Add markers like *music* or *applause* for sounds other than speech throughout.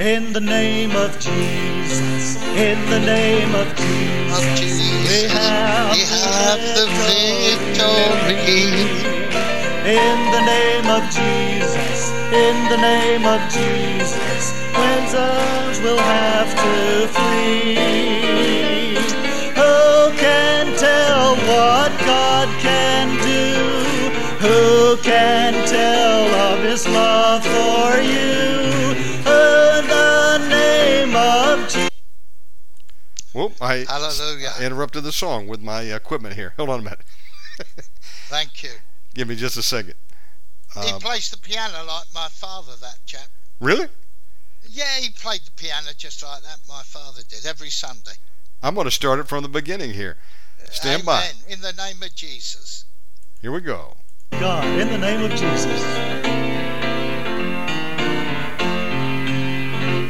In the name of Jesus, in the name of Jesus, Of Jesus, we have, we have the victory. In the name of Jesus, in the name of Jesus, wizards will have to flee. Can tell of His love for you? In the name of Jesus. Whoop! I Hallelujah. interrupted the song with my equipment here. Hold on a minute. *laughs* Thank you. Give me just a second. he Um, plays the piano like my father, that chap. really? Yeah, he played the piano just like that my father did every Sunday. I'm going to start it from the beginning here. Stand by. Amen. In the name of Jesus. Here we go. God, in the name of Jesus.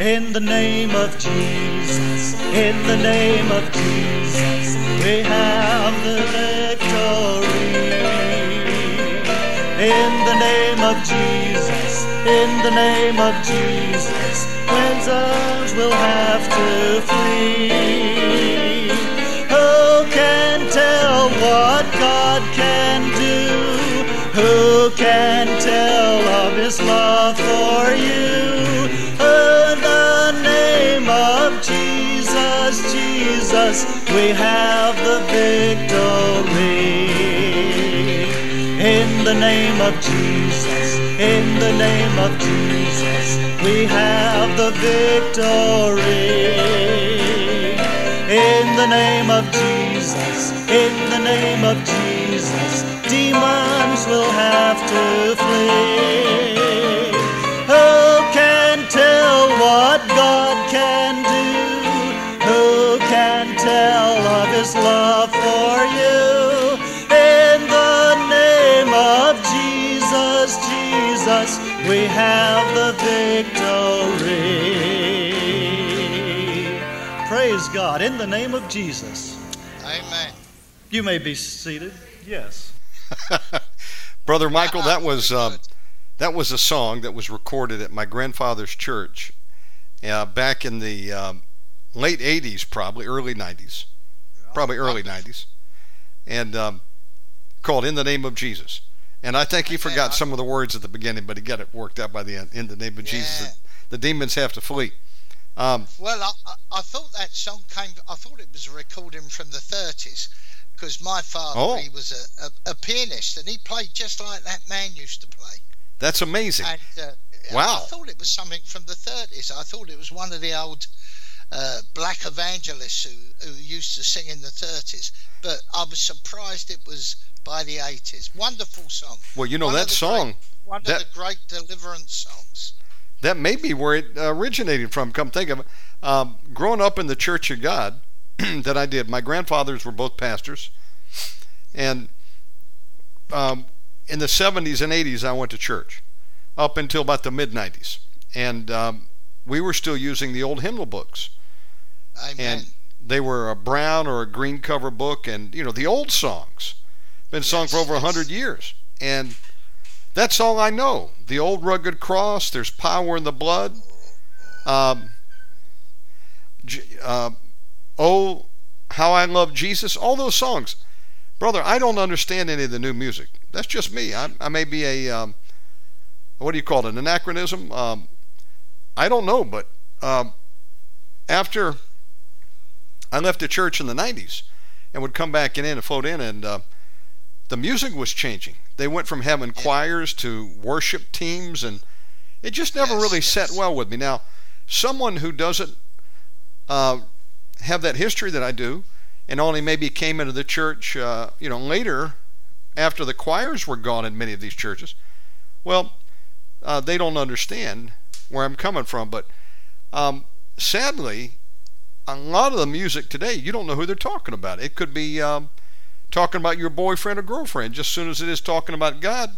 In the name of Jesus, in the name of Jesus, we have the victory. In the name of Jesus, in the name of Jesus, wizards will have to flee. Who can tell what God can of His love for you? In the name of Jesus, Jesus, we have the victory. In the name of Jesus, in the name of Jesus, we have the victory. In the name of Jesus, in the name of Jesus, demons will have to flee. Who can tell what God can do? Who can tell of His love for you? In the name of Jesus, Jesus, we have the victory. Praise God. In the name of Jesus. Amen. You may be seated. Yes. *laughs* Brother Michael, that was um, that was a song that was recorded at my grandfather's church uh, back in the um, late '80s, probably early '90s, probably early '90s, and um, called "In the Name of Jesus." And I think he forgot some of the words at the beginning, but he got it worked out by the end. In the name of Jesus, Yeah. the, the demons have to flee. Um, Well, I, I thought that song came. I thought it was a recording from the 30s because my father Oh. he was a, a, a pianist and he played just like that man used to play. that's amazing. And uh, Wow. I thought it was something from the 30s. I thought it was one of the old uh, black evangelists who, who used to sing in the 30s. But I was surprised it was by the 80s. Wonderful song. Well, you know One that song. great- one that- of the great deliverance songs. that may be where it originated from. Come think of it. Um, growing up in the Church of God *clears throat* that I did, my grandfathers were both pastors, and um, in the 70s and 80s, I went to church up until about the mid 90s, and um, we were still using the old hymnal books, Amen. and they were a brown or a green cover book, and you know the old songs, been sung for Yes, over yes. hundred years, and that's all I know. The old rugged cross. There's power in the blood. Um, uh, oh, how I love Jesus. All those songs, brother. I don't understand any of the new music. That's just me. I, I may be a um, what do you call it? An anachronism. Um, I don't know, but um, after I left the church in the '90s and would come back in and float in, and uh, the music was changing. They went from having choirs to worship teams, and it just never Yes, really yes. set well with me. Now, someone who doesn't uh, have that history that I do, and only maybe came into the church, uh, you know, later after the choirs were gone in many of these churches, well, uh, they don't understand where I'm coming from. But um, sadly, a lot of the music today, you don't know who they're talking about. It could be um, talking about your boyfriend or girlfriend just as soon as it is talking about God.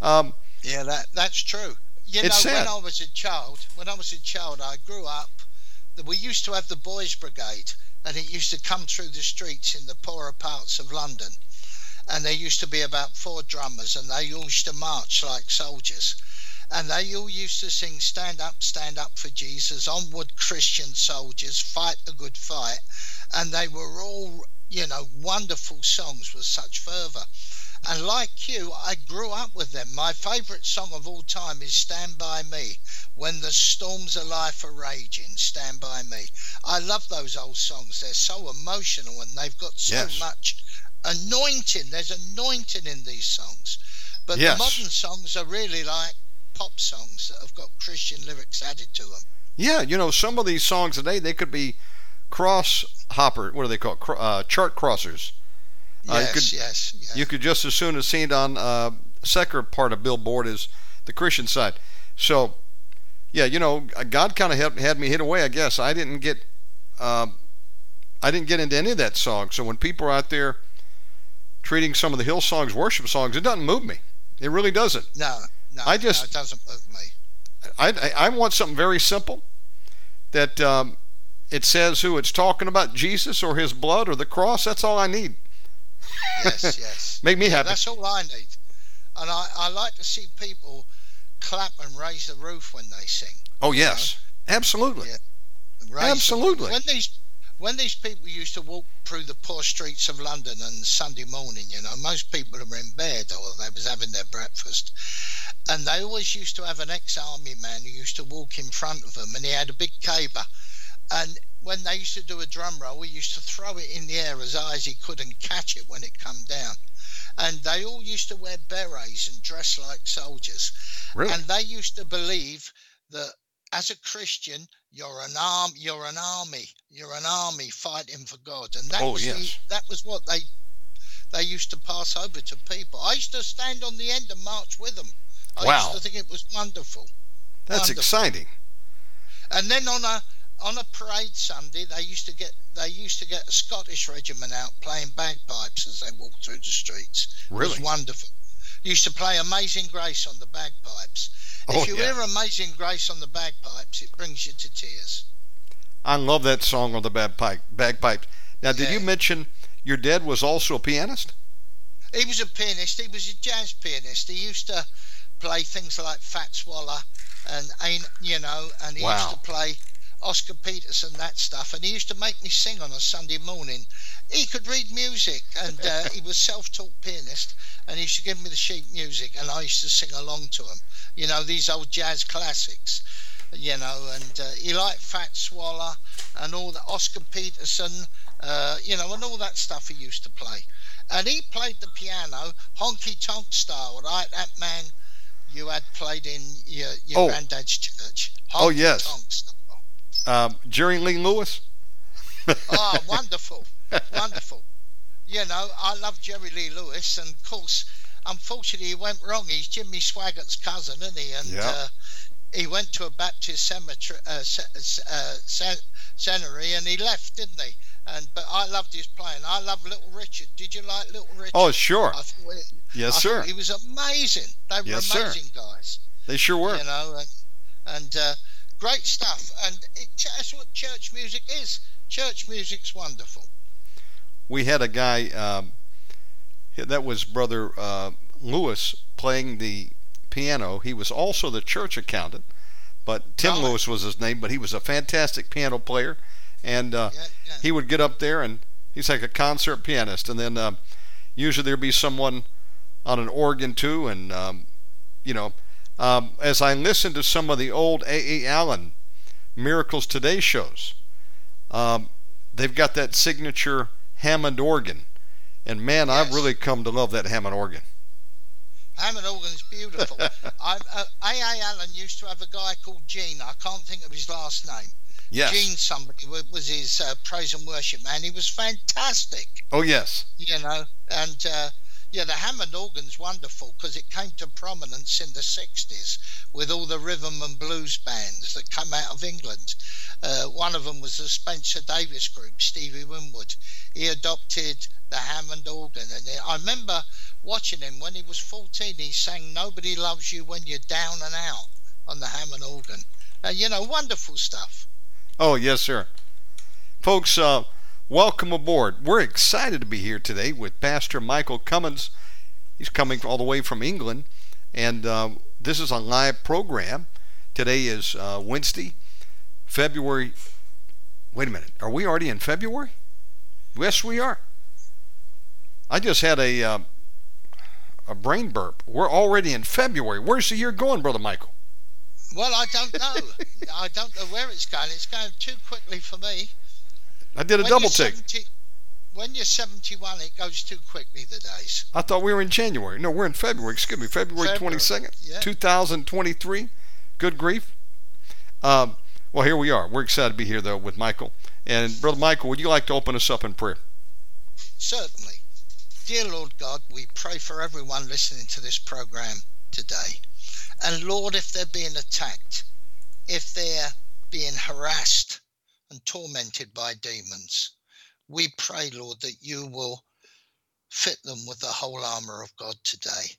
Um, Yeah, that that's true. You know, sad. when I was a child, when I was a child, I grew up. We used to have the boys' brigade, and it used to come through the streets in the poorer parts of London. and there used to be about four drummers, and they all used to march like soldiers. And they all used to sing, Stand up, stand up for Jesus, onward Christian soldiers, fight the good fight. And they were all, you know, wonderful songs with such fervour. And like you, I grew up with them. My favourite song of all time is Stand By Me. When the storms of life are raging, Stand By Me. I love those old songs. They're so emotional and they've got so Yes. much anointing. There's anointing in these songs. But Yes. the modern songs are really like pop songs that have got Christian lyrics added to them. Yeah, you know, some of these songs today they could be cross hopper. What do they call uh, chart crossers. Uh, you Yes, could- yes, yes. You could just as soon have seen it on uh, second part of Billboard as the Christian side. So, yeah, you know, God kind of had, me hit away. I guess I didn't get, um, I didn't get into any of that song. So when people are out there treating some of the Hill songs worship songs, it doesn't move me. It really doesn't. no, no, I just- no, it doesn't move me. I, I, I want something very simple that um, it says who it's talking about, Jesus or His blood or the cross. That's all I need. Yes, *laughs* yes. Make me Yeah, happy. That's all I need. And I, I like to see people clap and raise the roof when they sing. Oh yes, absolutely. Yeah. Absolutely. When these when these people used to walk through the poor streets of London on Sunday morning, you know, most people were in bed or they was having their breakfast. And they always used to have an ex-army man who used to walk in front of them and he had a big caber. And when they used to do a drum roll, we used to throw it in the air as high as he could and catch it when it come down. And they all used to wear berets and dress like soldiers. Really? And they used to believe that as a Christian, you're an arm, you're an army, you're an army fighting for God, and that Oh, was the, that was what they they used to pass over to people. I used to stand on the end and march with them. I Wow. used to think it was wonderful. That's Wonderful. exciting. And then on a on a parade Sunday, they used to get they used to get a Scottish regiment out playing bagpipes as they walked through the streets. It Really? was wonderful. Used to play Amazing Grace on the bagpipes. Oh, if you yeah. hear Amazing Grace on the bagpipes, it brings you to tears. I love that song on the bagpipe. Bagpipes. Now, did you mention your dad was also a pianist? He was a pianist. He was a jazz pianist. He used to play things like Fats Waller and ain't you know, and he Wow. used to play Oscar Peterson that stuff. And he used to make me sing on a Sunday morning. He could read music, and uh, he was self-taught pianist. And he used to give me the sheet music, and I used to sing along to him. You know these old jazz classics. You know, and uh, he liked Fat Waller and all that Oscar Peterson. Uh, you know, and all that stuff he used to play and he played the piano honky tonk style, right? That man you had played in your, your Oh. granddad's church. Oh, yes. Um, Jerry Lee Lewis? Oh, *laughs* wonderful, wonderful. You know, I love Jerry Lee Lewis, and of course, unfortunately, he went wrong. He's Jimmy Swaggart's cousin, isn't he? And Yeah. uh, he went to a Baptist cemetery, uh, ce- uh, and he left, didn't he? And but I loved his playing. I love Little Richard. Did you like Little Richard? Oh, sure. I thought it- Yes, I sir. he was amazing. They were Yes, sir. amazing guys, They sure were. you know, and, and uh, great stuff. And it, that's what church music is. Church music's wonderful. We had a guy, um, that was Brother uh, Lewis, playing the piano. He was also the church accountant, but Tim Oh. Lewis was his name, but he was a fantastic piano player. And uh, Yeah, yeah. he would get up there and he's like a concert pianist and then um, usually there'd be someone on an organ too and um, you know um, as i listen to some of the old aa allen miracles today shows um, they've got that signature hammond organ and man i've really come to love that hammond organ Hammond organ's beautiful. *laughs* I, uh, A.A. Allen used to have a guy called Gene. I can't think of his last name. yes Gene somebody wa- was his uh, praise and worship man. He was fantastic. oh yes you know, and uh, yeah, the Hammond organ's wonderful because it came to prominence in the 60s with all the rhythm and blues bands that come out of England. Uh, one of them was the Spencer Davis group, Stevie Winwood. He adopted the Hammond organ, and I remember watching him when he was 14. He sang "Nobody Loves You When You're Down and Out" on the Hammond organ. Uh, you know, wonderful stuff. Oh, yes, sir. Folks, uh, welcome aboard. We're excited to be here today with Pastor Michael Cummins. He's coming all the way from England, and uh, this is a live program. Today is uh, Wednesday, February. Wait a minute. Are we already in February? Yes, we are. I just had a uh, a brain burp. We're already in February. Where's the year going, Brother Michael? Well, I don't know. *laughs* I don't know where it's going. It's going too quickly for me. I did a When double take. 70 when you're 71, it goes too quickly, the days. I thought we were in January. No, we're in February. Excuse me, February February, 22nd, yeah. 2023. Good grief. Um, well, here we are. We're excited to be here, though, with Michael. And, Brother Michael, would you like to open us up in prayer? Certainly. Dear Lord God, we pray for everyone listening to this program today. And Lord, if they're being attacked, if they're being harassed and tormented by demons, we pray, Lord, that you will fit them with the whole armor of God today.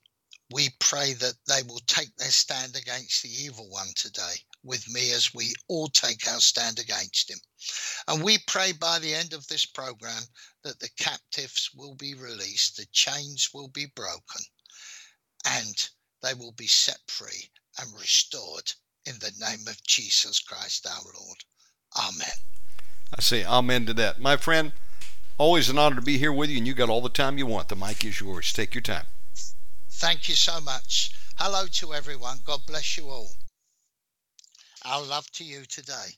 We pray that they will take their stand against the evil one today with me as we all take our stand against him. And we pray by the end of this program that the captives will be released, the chains will be broken, and they will be set free and restored in the name of Jesus Christ our Lord. Amen. I say amen to that. My friend, always an honor to be here with you, and you got all the time you want. The mic is yours. Take your time. Thank you so much. Hello to everyone. God bless you all. Our love to you today.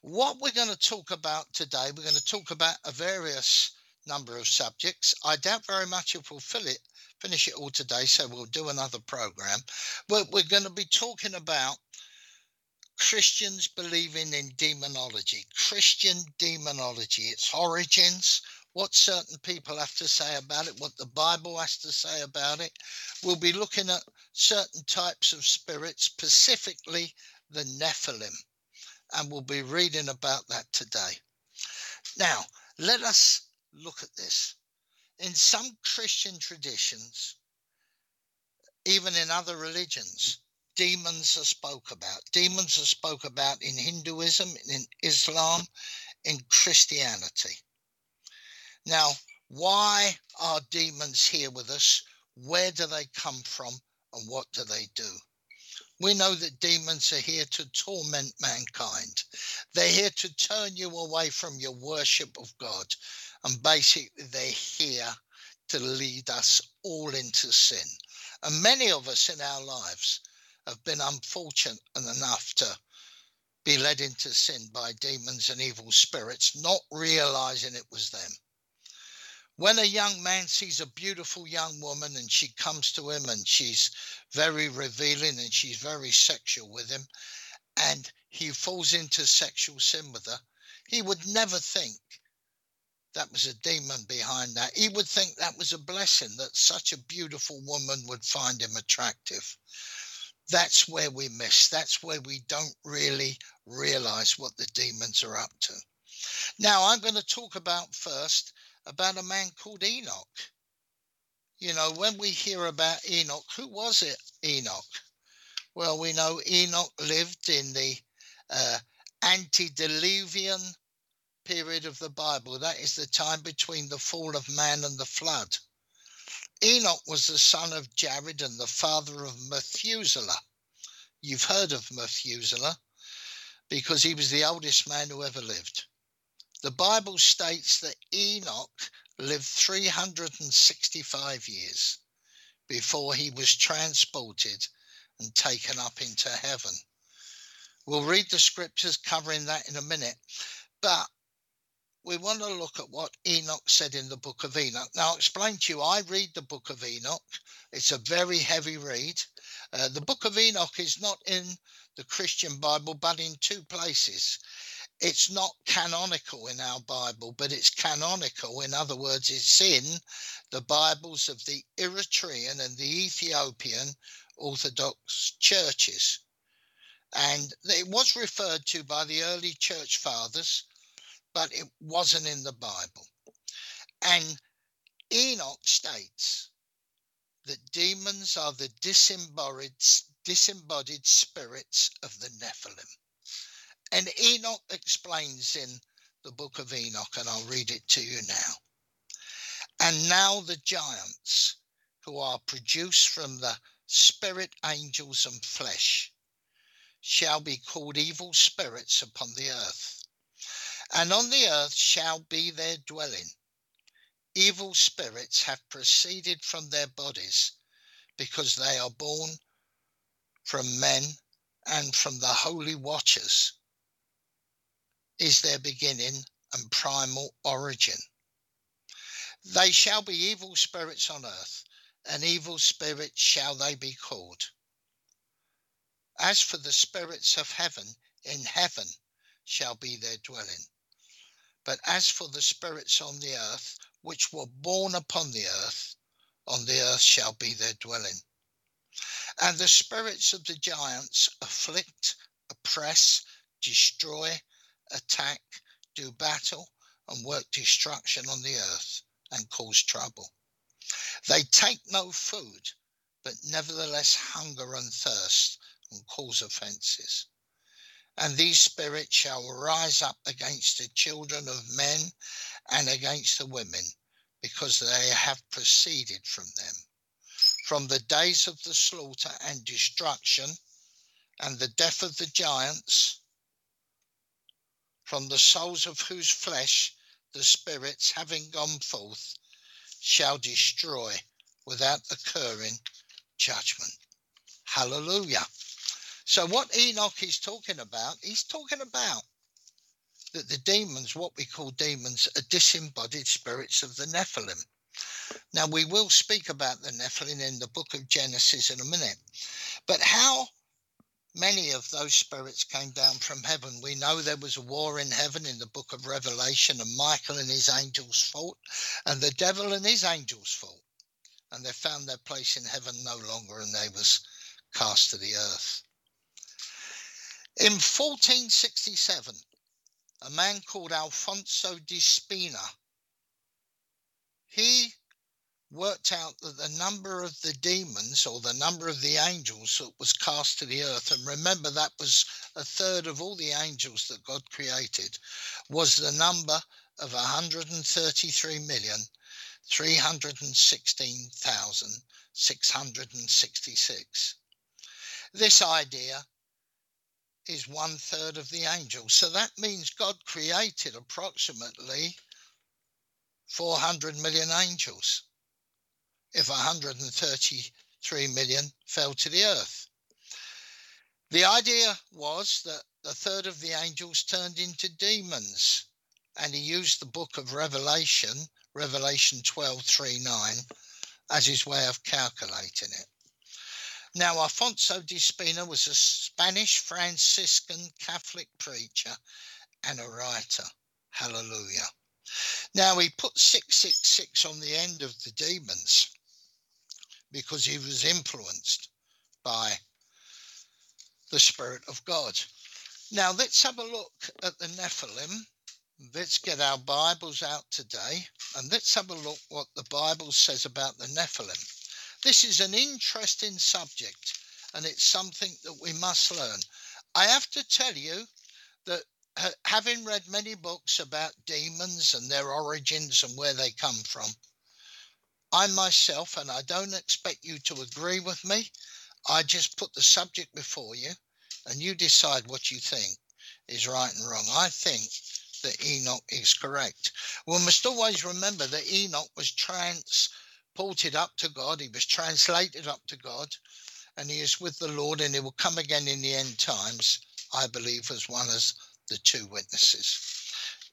What we're going to talk about today, we're going to talk about a various number of subjects. I doubt very much if we'll fill it, finish it all today, so we'll do another program. But we're going to be talking about Christians believing in demonology, Christian demonology, its origins, what certain people have to say about it, what the Bible has to say about it. We'll be looking at certain types of spirits, specifically the Nephilim, and we'll be reading about that today. Now, let us look at this. In some Christian traditions, even in other religions, demons are spoke about. Demons are spoke about in Hinduism, in Islam, in Christianity. Now, why are demons here with us? Where do they come from? And what do they do? We know that demons are here to torment mankind. They're here to turn you away from your worship of God. And basically, they're here to lead us all into sin. And many of us in our lives have been unfortunate enough to be led into sin by demons and evil spirits, not realizing it was them. When a young man sees a beautiful young woman and she comes to him and she's very revealing and she's very sexual with him, and he falls into sexual sin with her, he would never think that was a demon behind that. He would think that was a blessing that such a beautiful woman would find him attractive. That's where we miss. That's where we don't really realize what the demons are up to. Now, I'm going to talk about first about a man called Enoch. You know, when we hear about Enoch, who was it, Enoch? Well, we know Enoch lived in the uh, antediluvian period of the Bible. That is the time between the fall of man and the flood. Enoch was the son of Jared and the father of Methuselah. You've heard of Methuselah because he was the oldest man who ever lived. The Bible states that Enoch lived 365 years before he was transported and taken up into heaven. We'll read the scriptures covering that in a minute, but we want to look at what Enoch said in the book of Enoch. Now, I'll explain to you, I read the book of Enoch. It's a very heavy read. Uh, the book of Enoch is not in the Christian Bible, but in two places. It's not canonical in our Bible, but it's canonical. In other words, it's in the Bibles of the Eritrean and the Ethiopian Orthodox churches. And it was referred to by the early church fathers but it wasn't in the Bible. And Enoch states that demons are the disembodied, disembodied spirits of the Nephilim. And Enoch explains in the the book of Enoch, and I'll read it to you now. And now the giants who are produced from the spirit, angels, and flesh shall be called evil spirits upon the earth. And on the earth shall be their dwelling. Evil spirits have proceeded from their bodies because they are born from men and from the holy watchers is their beginning and primal origin. They shall be evil spirits on earth, and evil spirits shall they be called. As for the spirits of heaven, in heaven shall be their dwelling. But as for the spirits on the earth, which were born upon the earth, on the earth shall be their dwelling. And the spirits of the giants afflict, oppress, destroy, attack, do battle, and work destruction on the earth and cause trouble. They take no food, but nevertheless hunger and thirst and cause offences. And these spirits shall rise up against the children of men and against the women, because they have proceeded from them from the days of the slaughter and destruction and the death of the giants, from the souls of whose flesh the spirits, having gone forth, shall destroy without occurring judgment. Hallelujah. So, what Enoch is talking about, he's talking about that the demons, what we call demons, are disembodied spirits of the Nephilim. Now, we will speak about the Nephilim in the book of Genesis in a minute. But how many of those spirits came down from heaven? We know there was a war in heaven in the book of Revelation, and Michael and his angels fought, and the devil and his angels fought. And they found their place in heaven no longer, and they was cast to the earth. In 1467, a man called Alfonso de Spina, he worked out that the number of the demons or the number of the angels that was cast to the earth, and remember that was a third of all the angels that God created, was the number of 133 million. 316,666. This idea is one third of the angels. So that means God created approximately 400 million angels if 133 million fell to the earth. The idea was that a third of the angels turned into demons, and he used the book of Revelation, Revelation 12 3 9, as his way of calculating it. Now, Alfonso de Spina was a Spanish Franciscan Catholic preacher and a writer. Hallelujah. Now, he put 666 on the end of the demons because he was influenced by the Spirit of God. Now, let's have a look at the Nephilim. Let's get our Bibles out today and let's have a look what the Bible says about the Nephilim. This is an interesting subject and it's something that we must learn. I have to tell you that uh, having read many books about demons and their origins and where they come from, I myself, and I don't expect you to agree with me, I just put the subject before you and you decide what you think is right and wrong. I think that Enoch is correct. We must always remember that Enoch was transported up to God, he was translated up to God, and he is with the Lord, and he will come again in the end times, I believe, as one as the two witnesses.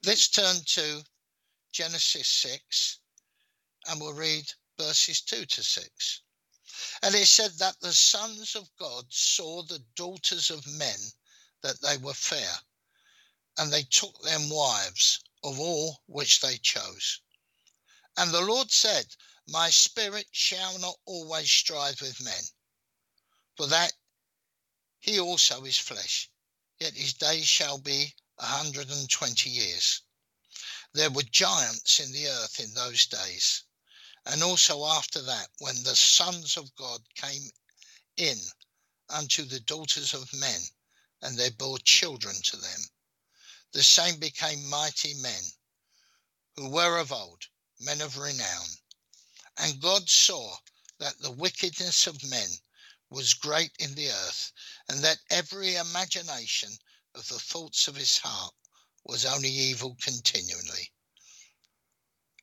Let's turn to Genesis 6 and we'll read verses 2 to 6. And it said that the sons of God saw the daughters of men that they were fair, and they took them wives of all which they chose. And the Lord said, My spirit shall not always strive with men, for that he also is flesh, yet his days shall be a hundred and twenty years. There were giants in the earth in those days and also after that, when the sons of God came in unto the daughters of men, and they bore children to them. the same became mighty men, who were of old, men of renown. And God saw that the wickedness of men was great in the earth, and that every imagination of the thoughts of his heart was only evil continually.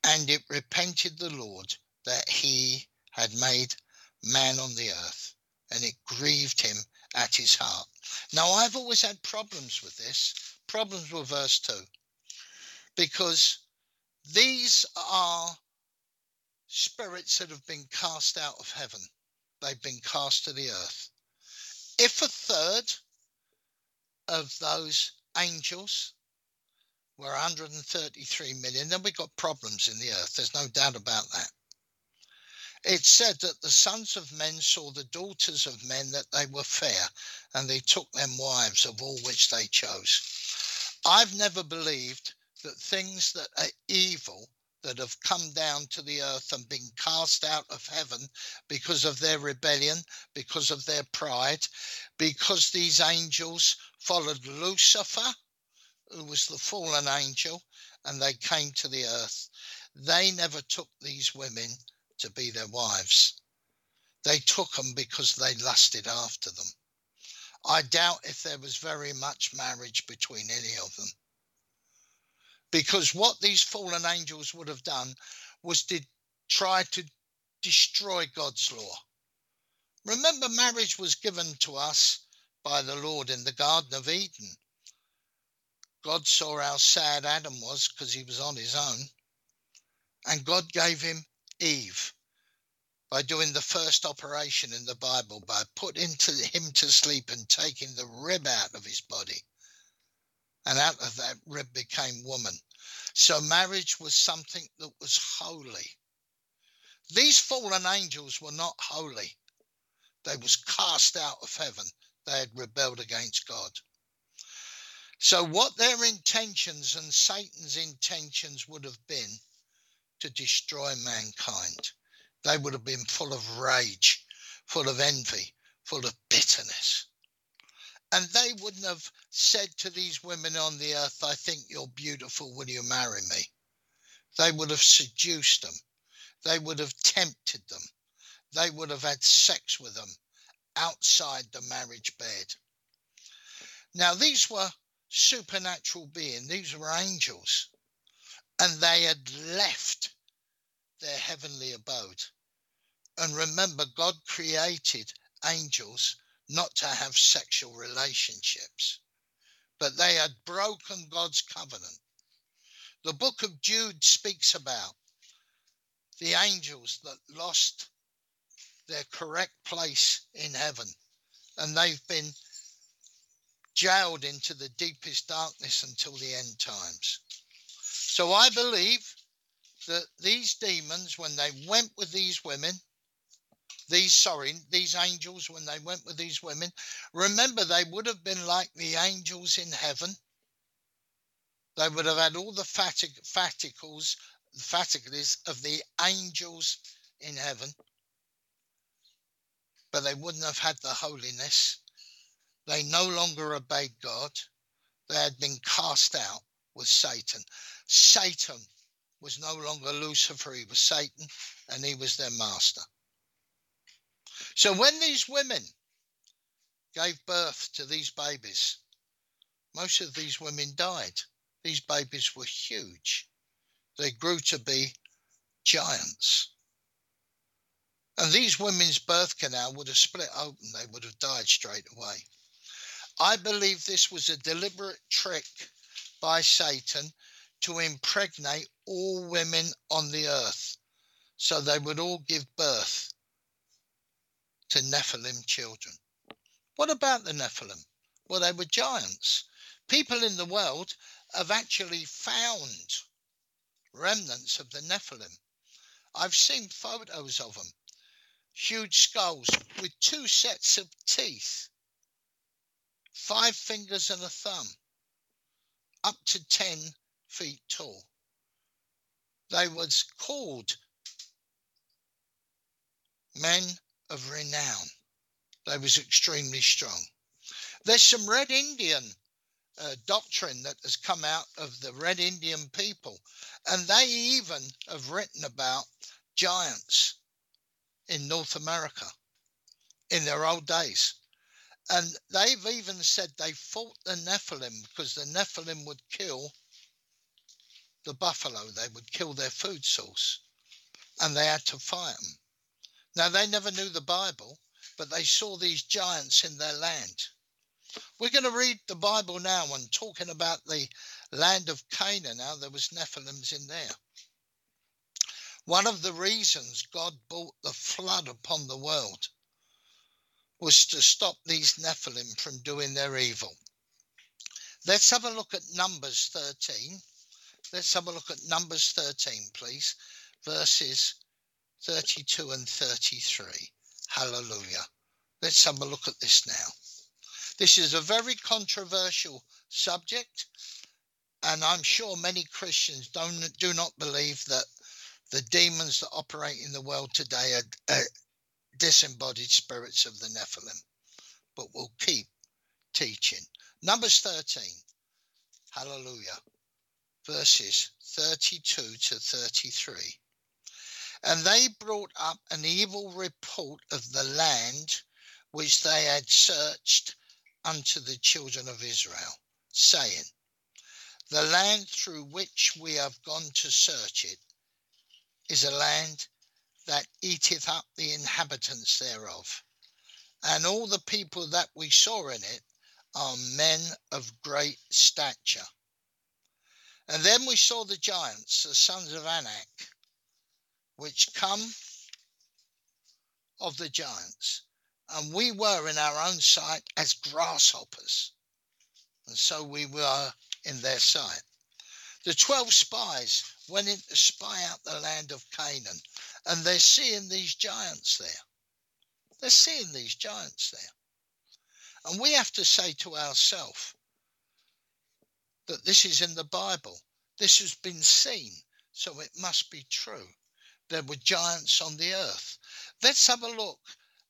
And it repented the Lord that he had made man on the earth, and it grieved him at his heart. Now, I've always had problems with this, problems with verse 2, because these are spirits that have been cast out of heaven, they've been cast to the earth. If a third of those angels were 133 million, then we've got problems in the earth. There's no doubt about that. It said that the sons of men saw the daughters of men that they were fair, and they took them wives of all which they chose. I've never believed that things that are evil that have come down to the earth and been cast out of heaven because of their rebellion, because of their pride, because these angels followed Lucifer, who was the fallen angel, and they came to the earth. They never took these women to be their wives. They took them because they lusted after them. I doubt if there was very much marriage between any of them. Because what these fallen angels would have done was to try to destroy God's law. Remember, marriage was given to us by the Lord in the Garden of Eden. God saw how sad Adam was because he was on his own. And God gave him Eve by doing the first operation in the Bible, by putting him to sleep and taking the rib out of his body. And out of that rib became woman. So marriage was something that was holy. These fallen angels were not holy. They was cast out of heaven. They had rebelled against God. So what their intentions and Satan's intentions would have been to destroy mankind. They would have been full of rage, full of envy, full of bitterness. And they wouldn't have said to these women on the earth, I think you're beautiful, will you marry me? They would have seduced them. They would have tempted them. They would have had sex with them outside the marriage bed. Now, these were supernatural beings, these were angels and they had left their heavenly abode. And remember, God created angels not to have sexual relationships, but they had broken God's covenant. The book of Jude speaks about the angels that lost their correct place in heaven and they've been jailed into the deepest darkness until the end times. So I believe that these demons, when they went with these women, these, sorry, these angels, when they went with these women, remember they would have been like the angels in heaven. They would have had all the fatig- faticals, faculties of the angels in heaven, but they wouldn't have had the holiness. They no longer obeyed God. They had been cast out with Satan. Satan was no longer Lucifer, he was Satan, and he was their master. So when these women gave birth to these babies, most of these women died. These babies were huge. They grew to be giants. And these women's birth canal would have split open, they would have died straight away. I believe this was a deliberate trick by Satan to impregnate all women on the earth so they would all give birth to Nephilim children. What about the Nephilim? Well, they were giants. People in the world have actually found remnants of the Nephilim. I've seen photos of them. Huge skulls with two sets of teeth, five fingers and a thumb up to 10 feet tall. They was called men of renown. They was extremely strong. There's some Red Indian uh, doctrine that has come out of the Red Indian people. And they even have written about giants in North America in their old days. And they've even said they fought the Nephilim because the Nephilim would kill the buffalo, they would kill their food source, and they had to fight them. Now, they never knew the Bible, but they saw these giants in their land. We're going to read the Bible now and talking about the land of Canaan. Now, there was Nephilims in there. One of the reasons God brought the flood upon the world was to stop these Nephilim from doing their evil. Let's have a look at Numbers 13. Let's have a look at Numbers 13, please, verses 32 and 33. Hallelujah. Let's have a look at this now. This is a very controversial subject, and I'm sure many Christians don't do not believe that the demons that operate in the world today are, are disembodied spirits of the Nephilim. But we'll keep teaching. Numbers 13. Hallelujah. Verses 32 to 33. And they brought up an evil report of the land which they had searched unto the children of Israel, saying, The land through which we have gone to search it is a land that eateth up the inhabitants thereof. And all the people that we saw in it are men of great stature. And then we saw the giants, the sons of Anak, which come of the giants. And we were in our own sight as grasshoppers. And so we were in their sight. The 12 spies went in to spy out the land of Canaan and they're seeing these giants there. They're seeing these giants there. And we have to say to ourselves that this is in the Bible. This has been seen, so it must be true. There were giants on the earth. Let's have a look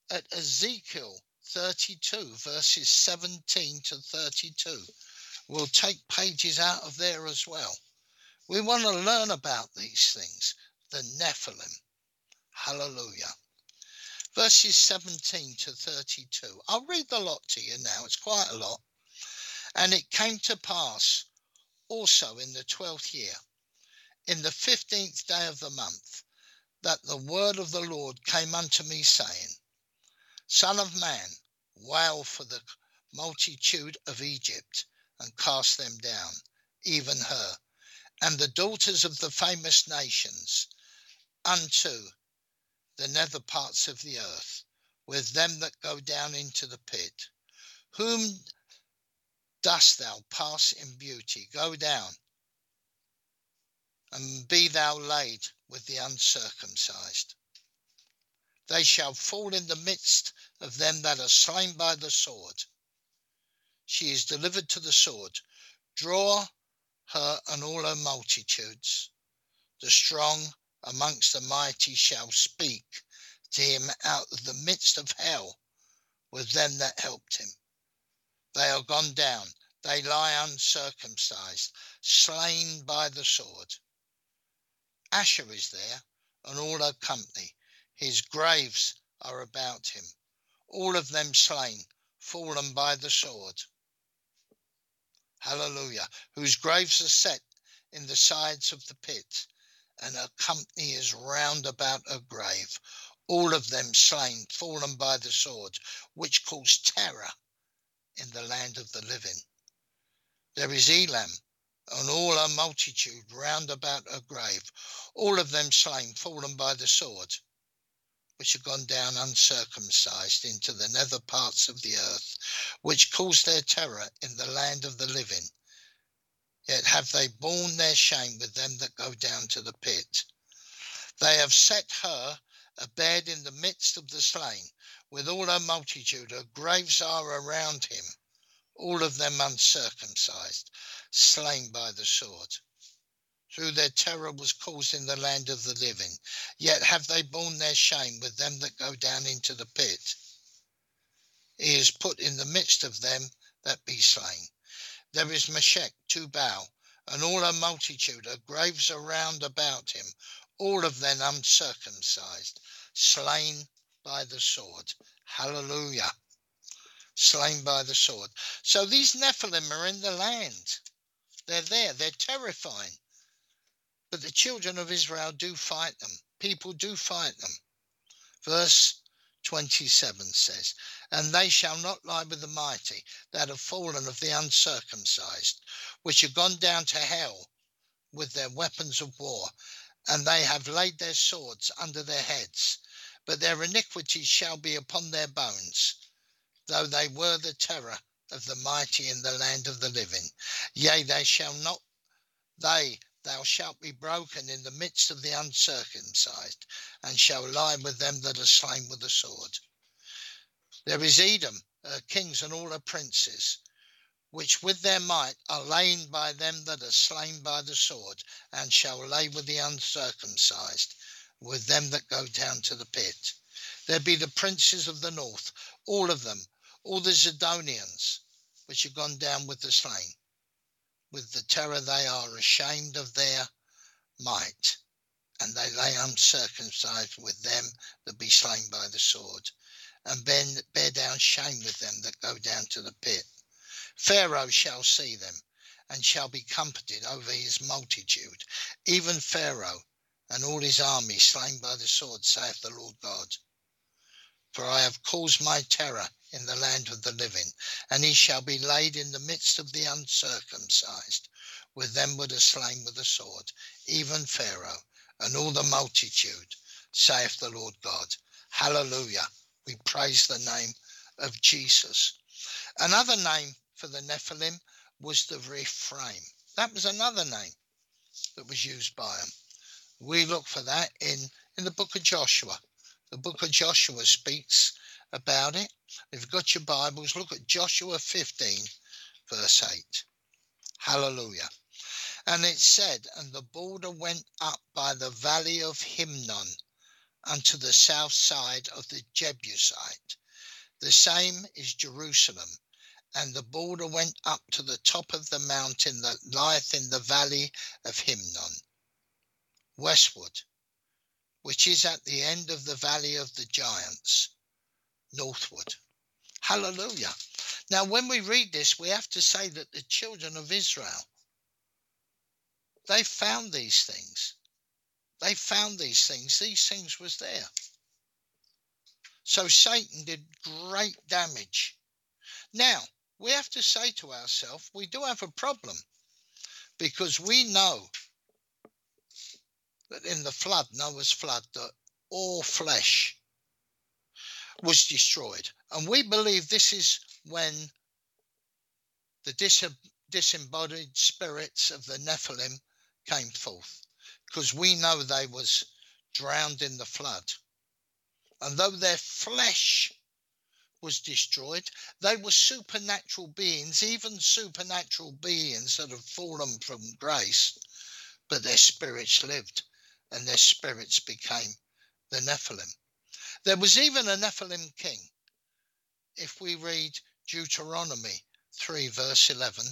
at Ezekiel 32, verses 17 to 32. We'll take pages out of there as well. We want to learn about these things, the Nephilim. Hallelujah. Verses 17 to 32. I'll read the lot to you now. It's quite a lot. And it came to pass also in the twelfth year, in the fifteenth day of the month, that the word of the Lord came unto me, saying, Son of man, wail for the multitude of Egypt, and cast them down, even her, and the daughters of the famous nations, unto the nether parts of the earth, with them that go down into the pit. Whom dost thou pass in beauty? Go down, and be thou laid with the uncircumcised. They shall fall in the midst of them that are slain by the sword. She is delivered to the sword. Draw her and all her multitudes. The strong amongst the mighty shall speak to him out of the midst of hell with them that helped him. They are gone down, they lie uncircumcised, slain by the sword. Asshur is there, and all her company. His graves are about him, all of them slain, fallen by the sword. Hallelujah. Whose graves are set in the sides of the pit, and her company is round about her grave, all of them slain, fallen by the sword, which caused terror in the land of the living. There is Elam, and all her multitude round about her grave, all of them slain, fallen by the sword, which have gone down uncircumcised into the nether parts of the earth, which caused their terror in the land of the living yet have they borne their shame with them that go down to the pit. They have set her a bed in the midst of the slain, with all her multitude. Her graves are around him, all of them uncircumcised, slain by the sword. Through their terror was caused in the land of the living, yet have they borne their shame with them that go down into the pit. He is put in the midst of them that be slain. There is Meshech, Tubal, and all a multitude of graves around about him, all of them uncircumcised, slain by the sword. Hallelujah. Slain by the sword. So these Nephilim are in the land. They're there. They're terrifying. But the children of Israel do fight them. People do fight them. Verse 27 says, And they shall not lie with the mighty that have fallen of the uncircumcised, which have gone down to hell with their weapons of war, and they have laid their swords under their heads. But their iniquities shall be upon their bones, though they were the terror of the mighty in the land of the living. Yea, they shall not, they thou shalt be broken in the midst of the uncircumcised, and shall lie with them that are slain with the sword. There is Edom, her kings and all her princes, which with their might are lain by them that are slain by the sword, and shall lay with the uncircumcised, with them that go down to the pit. There be the princes of the north, all of them, all the Zidonians, which have gone down with the slain with the terror they are ashamed of their might, and they lay uncircumcised with them that be slain by the sword, and bear, bear down shame with them that go down to the pit. Pharaoh shall see them, and shall be comforted over his multitude, even Pharaoh and all his army slain by the sword, saith the Lord God. For I have caused my terror in the land of the living, and he shall be laid in the midst of the uncircumcised, with them that are slain with the sword, even Pharaoh and all the multitude, saith the Lord God. Hallelujah. We praise the name of Jesus. Another name for the Nephilim was the Rephaim. That was another name that was used by them. We look for that in, in the book of Joshua. The book of Joshua speaks about it. If you've got your Bibles, look at Joshua 15, verse 8. Hallelujah. And it said, And the border went up by the valley of Hinnom unto the south side of the Jebusite. The same is Jerusalem. And the border went up to the top of the mountain that lieth in the valley of Hinnom, westward, which is at the end of the valley of the giants northward. Hallelujah. Now, when we read this, we have to say that the children of Israel, they found these things. They found these things. These things was there. So Satan did great damage. Now, we have to say to ourselves, we do have a problem because we know that in the flood, Noah's flood, that all flesh was destroyed. And we believe this is when the dis- disembodied spirits of the Nephilim came forth, because we know they was drowned in the flood. And though their flesh was destroyed, they were supernatural beings, even supernatural beings that have fallen from grace, but their spirits lived and their spirits became the Nephilim. There was even a Nephilim king. If we read Deuteronomy 3, verse 11,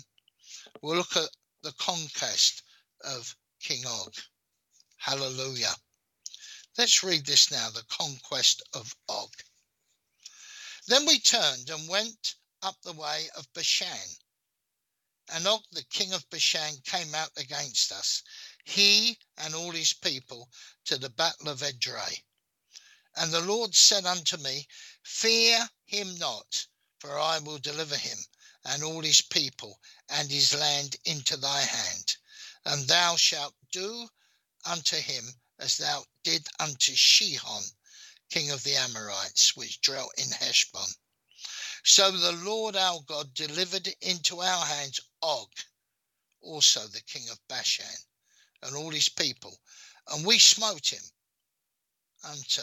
we'll look at the conquest of King Og. Hallelujah. Let's read this now the conquest of Og. Then we turned and went up the way of Bashan. And Og, the king of Bashan, came out against us, he and all his people, to the battle of Edrei. And the Lord said unto me, Fear him not, for I will deliver him and all his people and his land into thy hand. And thou shalt do unto him as thou did unto Sihon, king of the Amorites, which dwelt in Heshbon. So the Lord our God delivered into our hands Og, also the king of Bashan, and all his people, and we smote him unto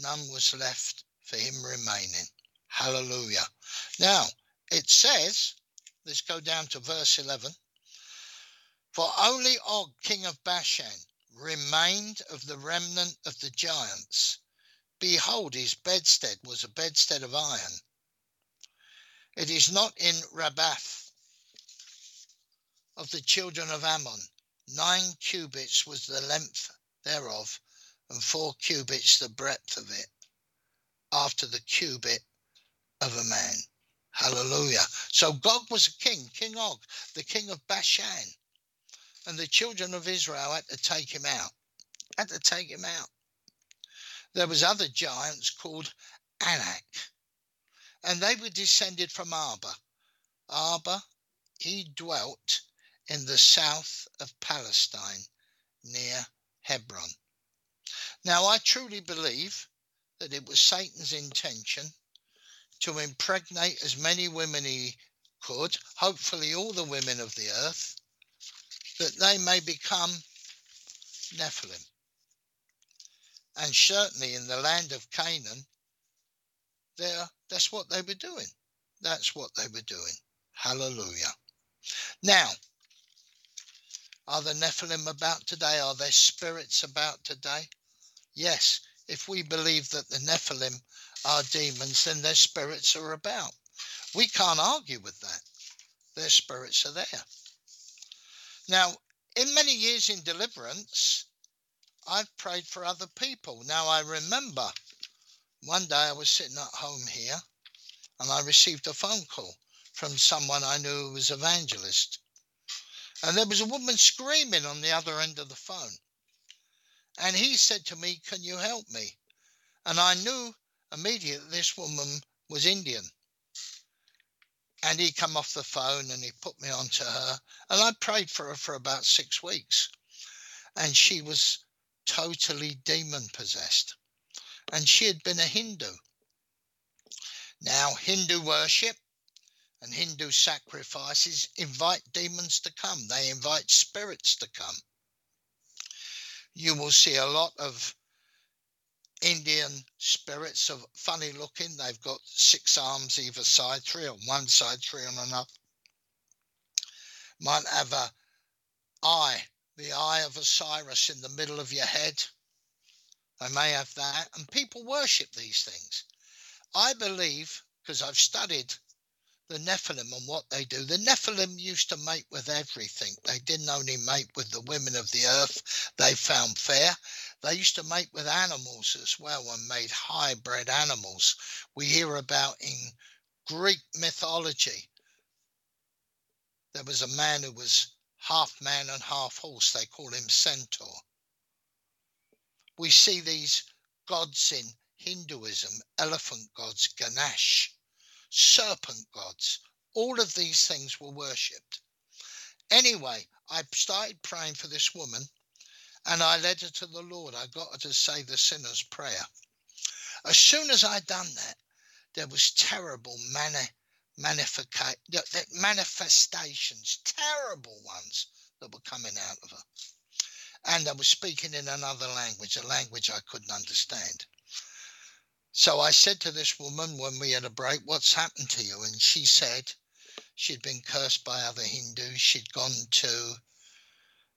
none was left for him remaining. Hallelujah. Now, it says, let's go down to verse 11. For only Og, king of Bashan, remained of the remnant of the giants. Behold, his bedstead was a bedstead of iron. It is not in Rabbath, of the children of Ammon. Nine cubits was the length thereof, and four cubits the breadth of it, after the cubit of a man. Hallelujah. So Gog was a king, King Og, the king of Bashan. And the children of Israel had to take him out. Had to take him out. There was other giants called Anak. And they were descended from Arba. Arba, he dwelt in the south of Palestine near Hebron. Now I truly believe that it was Satan's intention to impregnate as many women he could, hopefully all the women of the earth, that they may become Nephilim. And certainly in the land of Canaan, there that's what they were doing. That's what they were doing. Hallelujah. Now, are the Nephilim about today? Are there spirits about today? Yes, if we believe that the Nephilim are demons, then their spirits are about. We can't argue with that. Their spirits are there. Now, in many years in deliverance, I've prayed for other people. Now, I remember one day I was sitting at home here and I received a phone call from someone I knew who was evangelist. And there was a woman screaming on the other end of the phone. And he said to me, Can you help me? And I knew immediately this woman was Indian. And he come off the phone and he put me on to her. And I prayed for her for about six weeks. And she was totally demon possessed. And she had been a Hindu. Now, Hindu worship and Hindu sacrifices invite demons to come, they invite spirits to come. You will see a lot of Indian spirits of funny looking. They've got six arms either side, three on one side, three on another. Might have a eye, the eye of Osiris in the middle of your head. They may have that, and people worship these things. I believe, because I've studied the Nephilim and what they do. The Nephilim used to mate with everything. They didn't only mate with the women of the earth they found fair. They used to mate with animals as well and made hybrid animals. We hear about in Greek mythology. There was a man who was half man and half horse. They call him Centaur. We see these gods in Hinduism, elephant gods, Ganesh, serpent gods. All of these things were worshipped. Anyway, I started praying for this woman and I led her to the Lord. I got her to say the sinner's prayer. As soon as I'd done that, there was terrible mani- manifestations, terrible ones that were coming out of her. And I was speaking in another language, a language I couldn't understand. So I said to this woman when we had a break, What's happened to you? And she said she'd been cursed by other Hindus. She'd gone to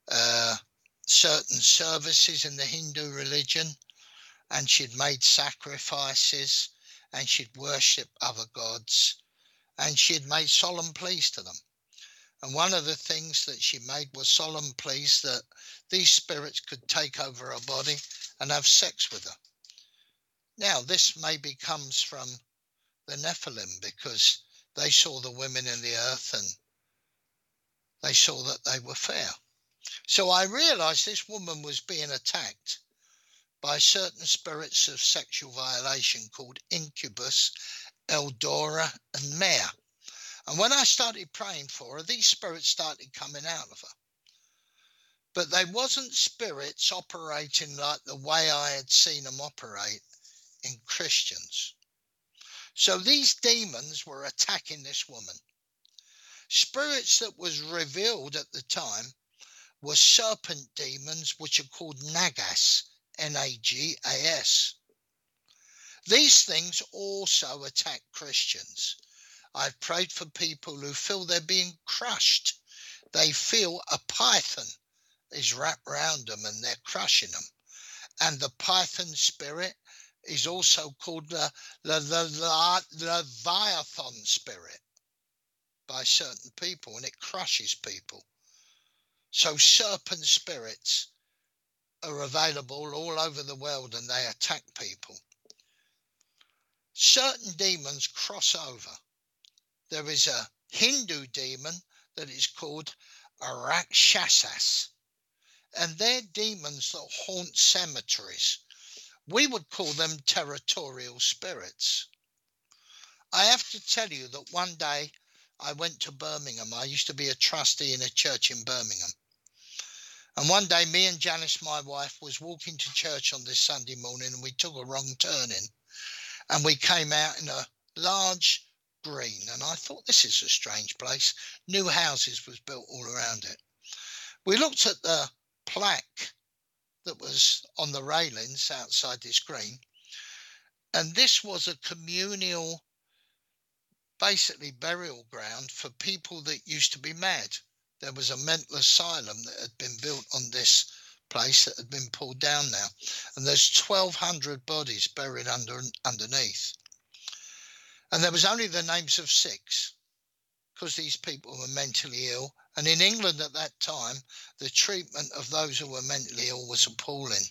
uh, certain services in the Hindu religion and she'd made sacrifices and she'd worshipped other gods and she'd made solemn pleas to them. And one of the things that she made was solemn pleas that these spirits could take over her body and have sex with her. Now, this maybe comes from the Nephilim because they saw the women in the earth and they saw that they were fair. So I realized this woman was being attacked by certain spirits of sexual violation called incubus, eldora, and mare. And when I started praying for her, these spirits started coming out of her. But they wasn't spirits operating like the way I had seen them operate in Christians. So these demons were attacking this woman. Spirits that was revealed at the time were serpent demons, which are called Nagas, N A G A S. These things also attack Christians. I've prayed for people who feel they're being crushed. They feel a python is wrapped around them and they're crushing them. And the python spirit is also called the, the, the, the uh, Leviathan spirit by certain people and it crushes people. So serpent spirits are available all over the world and they attack people. Certain demons cross over. There is a Hindu demon that is called Arakshasas, and they're demons that haunt cemeteries. We would call them territorial spirits. I have to tell you that one day I went to Birmingham. I used to be a trustee in a church in Birmingham. And one day, me and Janice, my wife, was walking to church on this Sunday morning, and we took a wrong turning, and we came out in a large green. And I thought, this is a strange place. New houses was built all around it. We looked at the plaque that was on the railings outside this green, and this was a communal basically burial ground for people that used to be mad. There was a mental asylum that had been built on this place that had been pulled down now, and there's 1,200 bodies buried under underneath. And there was only the names of six because these people were mentally ill. And in England at that time, the treatment of those who were mentally ill was appalling.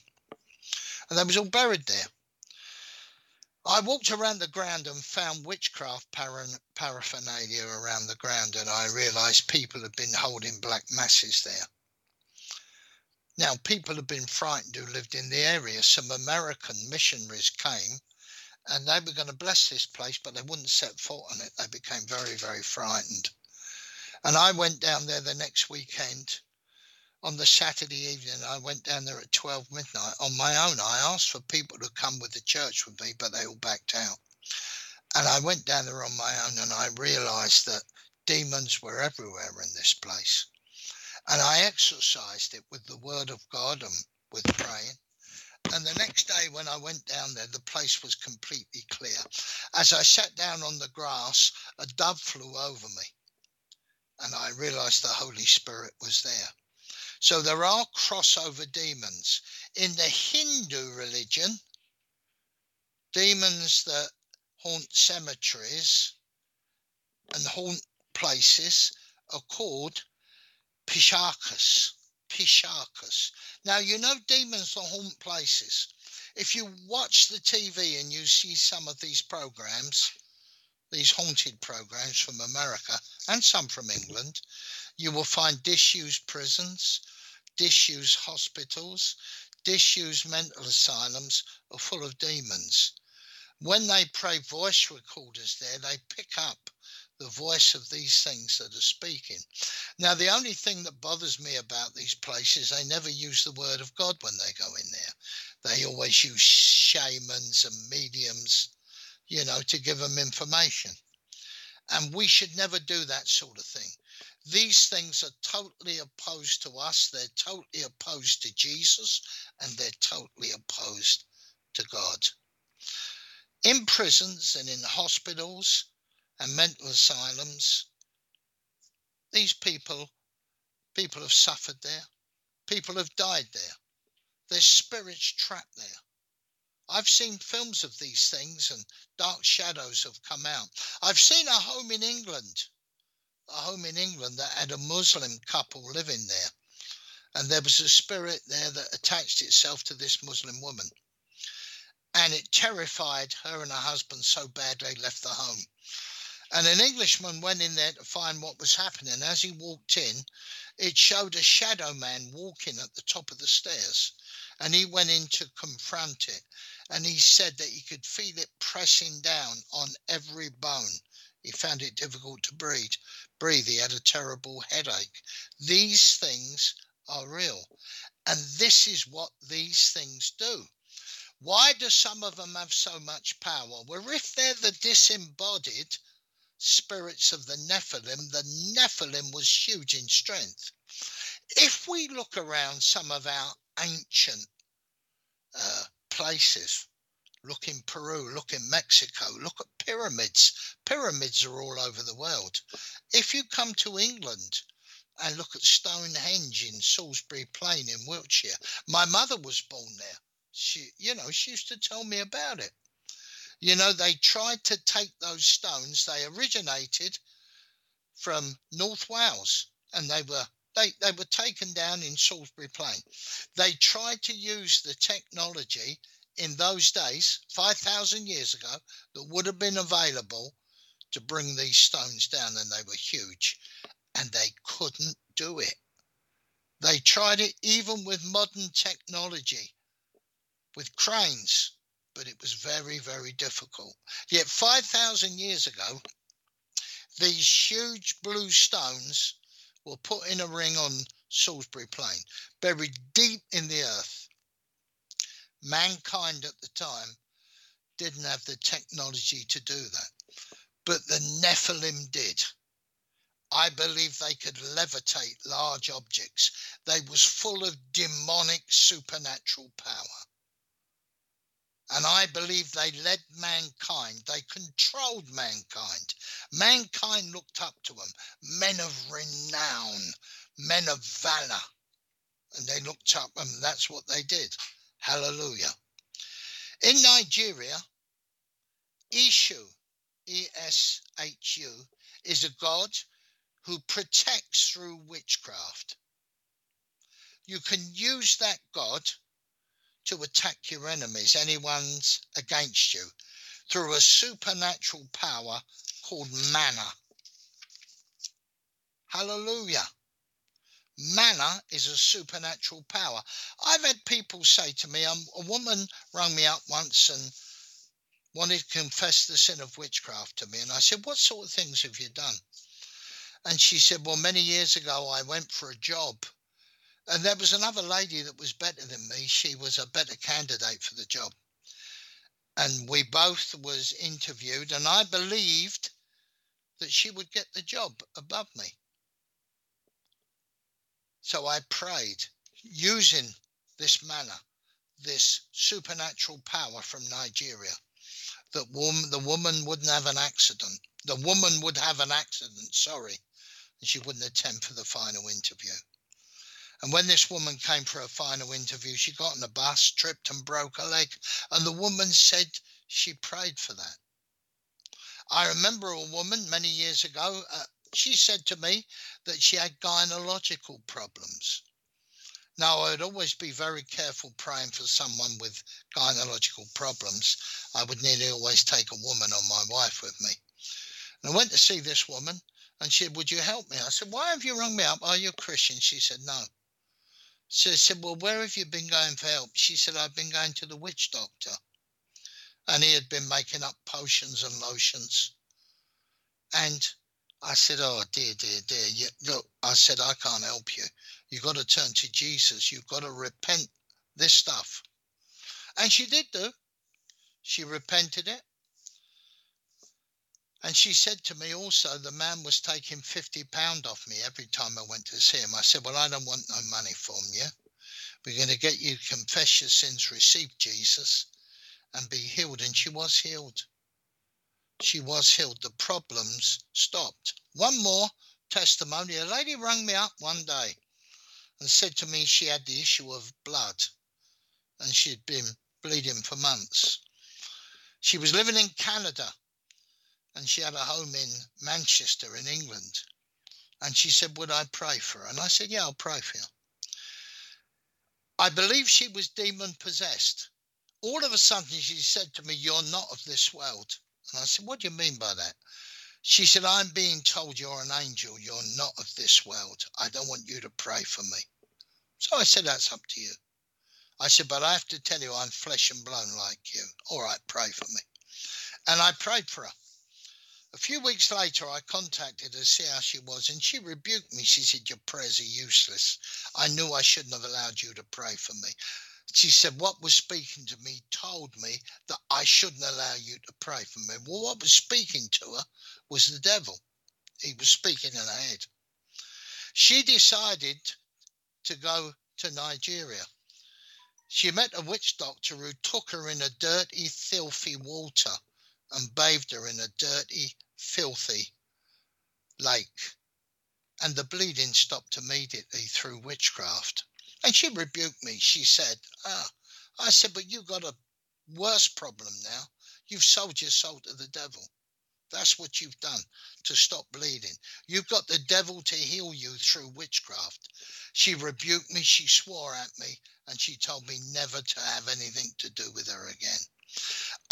And they was all buried there. I walked around the ground and found witchcraft paraphernalia around the ground, and I realised people had been holding black masses there. Now, people had been frightened who lived in the area. Some American missionaries came and they were going to bless this place, but they wouldn't set foot on it. They became very, very frightened. And I went down there the next weekend on the Saturday evening, I went down there at 12 midnight on my own. I asked for people to come with the church with me, but they all backed out. And I went down there on my own and I realized that demons were everywhere in this place. And I exorcised it with the word of God and with praying. And the next day, when I went down there, the place was completely clear. As I sat down on the grass, a dove flew over me. And I realized the Holy Spirit was there. So there are crossover demons. In the Hindu religion, demons that haunt cemeteries and haunt places are called pishakas. Pishakas. Now, you know demons that haunt places. If you watch the TV and you see some of these programs, these haunted programs from America and some from England, you will find disused prisons, disused hospitals, disused mental asylums are full of demons. When they play voice recorders there, they pick up the voice of these things that are speaking. Now, the only thing that bothers me about these places, they never use the word of God when they go in there. They always use shamans and mediums, you know, to give them information. And we should never do that sort of thing. These things are totally opposed to us, they're totally opposed to Jesus, and they're totally opposed to God. In prisons and in hospitals and mental asylums, these people, people have suffered there, people have died there. There's spirits trapped there. I've seen films of these things and dark shadows have come out. I've seen a home in England, a home in England that had a Muslim couple living there. And there was a spirit there that attached itself to this Muslim woman. And it terrified her and her husband so bad they left the home. And an Englishman went in there to find what was happening. As he walked in, it showed a shadow man walking at the top of the stairs. And he went in to confront it and he said that he could feel it pressing down on every bone. He found it difficult to breathe. Breathe. He had a terrible headache. These things are real, and this is what these things do. Why do some of them have so much power? Well, if they're the disembodied spirits of the Nephilim, the Nephilim was huge in strength. If we look around some of our ancient uh, places. Look in Peru, look in Mexico, look at pyramids. Pyramids are all over the world. If you come to England and look at Stonehenge in Salisbury Plain in Wiltshire, my mother was born there. She, you know, she used to tell me about it. You know, they tried to take those stones, they originated from North Wales and they were They, they were taken down in Salisbury Plain. They tried to use the technology in those days, 5,000 years ago, that would have been available to bring these stones down, and they were huge, and they couldn't do it. They tried it even with modern technology, with cranes, but it was very, very difficult. Yet 5,000 years ago, these huge blue stones were put in a ring on Salisbury Plain, buried deep in the earth. Mankind at the time didn't have the technology to do that, but the Nephilim did. I believe they could levitate large objects. They was full of demonic supernatural power. And I believe they led mankind. They controlled mankind. Mankind looked up to them, men of renown, men of valor. And they looked up, and that's what they did. Hallelujah. In Nigeria, Eshu, E S H U, is a god who protects through witchcraft. You can use that god to attack your enemies, anyone's against you, through a supernatural power called mana. Hallelujah. Mana is a supernatural power. I've had people say to me, um, a woman rang me up once and wanted to confess the sin of witchcraft to me. And I said, What sort of things have you done? And she said, Well, many years ago, I went for a job and there was another lady that was better than me. She was a better candidate for the job. And we both was interviewed and I believed that she would get the job above me. So I prayed using this mana, this supernatural power from Nigeria, that the woman wouldn't have an accident. The woman would have an accident, sorry, and she wouldn't attend for the final interview. And when this woman came for her final interview, she got on a bus, tripped and broke her leg. And the woman said she prayed for that. I remember a woman many years ago, uh, she said to me that she had gynecological problems. Now, I'd always be very careful praying for someone with gynecological problems. I would nearly always take a woman or my wife with me. And I went to see this woman and she said, Would you help me? I said, Why have you rung me up? Are you a Christian? She said, No. So I said, Well, where have you been going for help? She said, I've been going to the witch doctor. And he had been making up potions and lotions. And I said, Oh, dear, dear, dear. You, look, I said, I can't help you. You've got to turn to Jesus. You've got to repent this stuff. And she did do. She repented it. And she said to me also, the man was taking £50 off me every time I went to see him. I said, Well, I don't want no money from you. We're going to get you to confess your sins, receive Jesus, and be healed. And she was healed. She was healed. The problems stopped. One more testimony. A lady rang me up one day and said to me she had the issue of blood and she'd been bleeding for months. She was living in Canada and she had a home in Manchester in England. And she said, Would I pray for her? And I said, Yeah, I'll pray for you. I believe she was demon possessed. All of a sudden, she said to me, You're not of this world. And I said, What do you mean by that? She said, I'm being told you're an angel. You're not of this world. I don't want you to pray for me. So I said, That's up to you. I said, But I have to tell you, I'm flesh and blood like you. All right, pray for me. And I prayed for her. A few weeks later, I contacted her to see how she was, and she rebuked me. She said, Your prayers are useless. I knew I shouldn't have allowed you to pray for me. She said, What was speaking to me told me that I shouldn't allow you to pray for me. Well, what was speaking to her was the devil. He was speaking in her head. She decided to go to Nigeria. She met a witch doctor who took her in a dirty, filthy water and bathed her in a dirty, filthy lake. And the bleeding stopped immediately through witchcraft. And she rebuked me. She said, Ah, I said, but you've got a worse problem now. You've sold your soul to the devil. That's what you've done to stop bleeding. You've got the devil to heal you through witchcraft. She rebuked me, she swore at me, and she told me never to have anything to do with her again.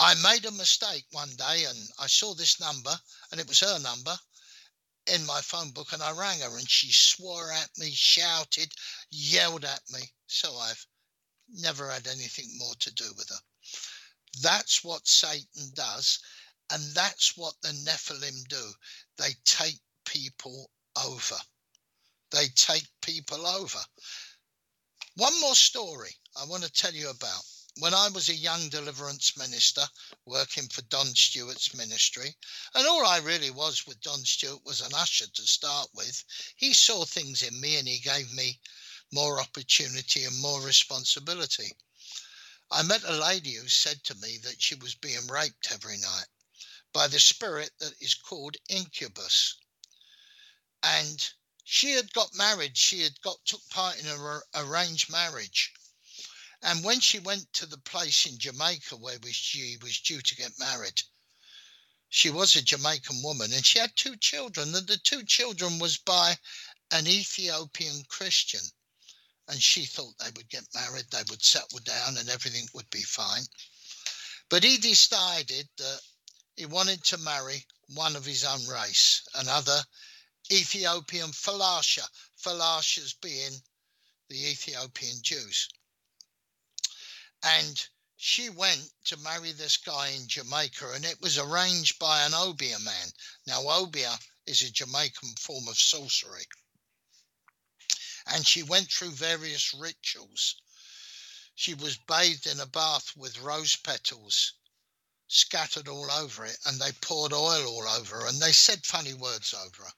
I made a mistake one day and I saw this number, and it was her number in my phone book, and I rang her and she swore at me, shouted, yelled at me. So I've never had anything more to do with her. That's what Satan does, and that's what the Nephilim do. They take people over. They take people over. One more story I want to tell you about. When I was a young deliverance minister working for Don Stewart's ministry, and all I really was with Don Stewart was an usher to start with, he saw things in me and he gave me more opportunity and more responsibility. I met a lady who said to me that she was being raped every night by the spirit that is called incubus. And she had got married, she had got took part in an arranged marriage. And when she went to the place in Jamaica where she was due to get married, she was a Jamaican woman and she had two children, and the two children was by an Ethiopian Christian and she thought they would get married, they would settle down, and everything would be fine. But he decided that he wanted to marry one of his own race, another Ethiopian Falasha, Falashas being the Ethiopian Jews. And she went to marry this guy in Jamaica, and it was arranged by an Obeah man. Now, Obeah is a Jamaican form of sorcery and she went through various rituals. She was bathed in a bath with rose petals scattered all over it, and they poured oil all over her, and they said funny words over her.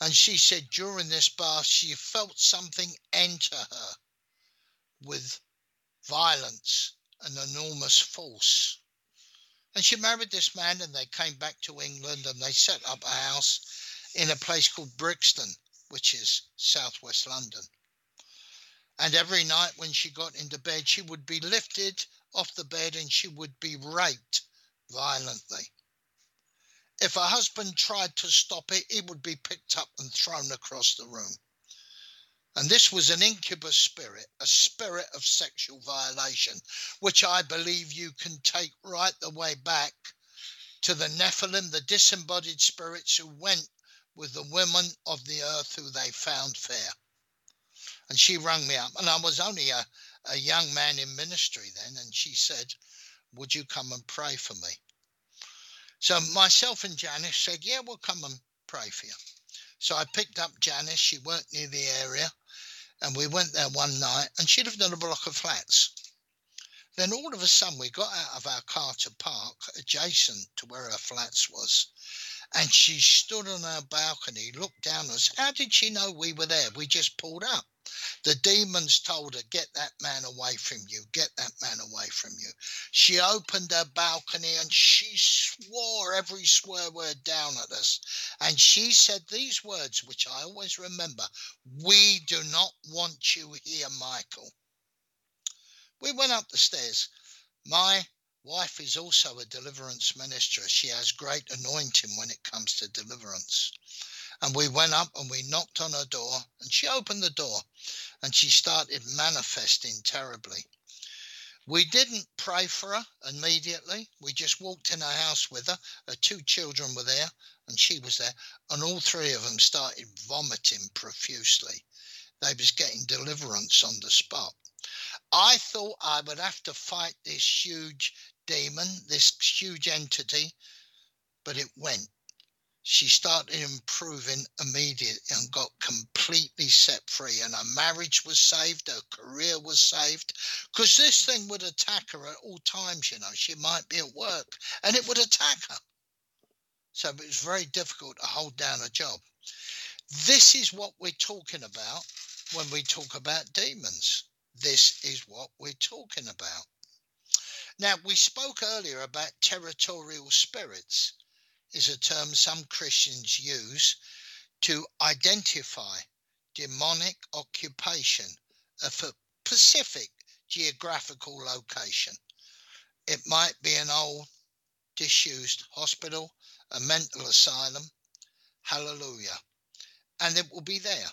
And she said during this bath, she felt something enter her with violence and enormous force. And she married this man, and they came back to England and they set up a house in a place called Brixton which is southwest London. And every night when she got into bed, she would be lifted off the bed and she would be raped violently. If her husband tried to stop it, he would be picked up and thrown across the room. And this was an incubus spirit, a spirit of sexual violation, which I believe you can take right the way back to the Nephilim, the disembodied spirits who went with the women of the earth who they found fair. And she rang me up, and I was only a, a young man in ministry then, and she said, Would you come and pray for me? So myself and Janice said, Yeah, we'll come and pray for you. So I picked up Janice, she worked near the area, and we went there one night, and she lived in a block of flats. Then all of a sudden, we got out of our car to park adjacent to where her flats was, and she stood on her balcony, looked down at us. How did she know we were there? We just pulled up. The demons told her, Get that man away from you, get that man away from you. She opened her balcony and she swore every swear word down at us. And she said these words, which I always remember We do not want you here, Michael. We went up the stairs. My wife is also a deliverance minister. She has great anointing when it comes to deliverance. And we went up and we knocked on her door, and she opened the door and she started manifesting terribly. We didn't pray for her immediately. We just walked in her house with her. Her two children were there, and she was there, and all three of them started vomiting profusely. They was getting deliverance on the spot. I thought I would have to fight this huge demon, this huge entity, but it went. She started improving immediately and got completely set free, and her marriage was saved, her career was saved, because this thing would attack her at all times. You know, she might be at work and it would attack her. So it was very difficult to hold down a job. This is what we're talking about when we talk about demons this is what we're talking about. Now, we spoke earlier about territorial spirits, is a term some Christians use to identify demonic occupation of a specific geographical location. It might be an old disused hospital, a mental asylum. Hallelujah. And it will be there.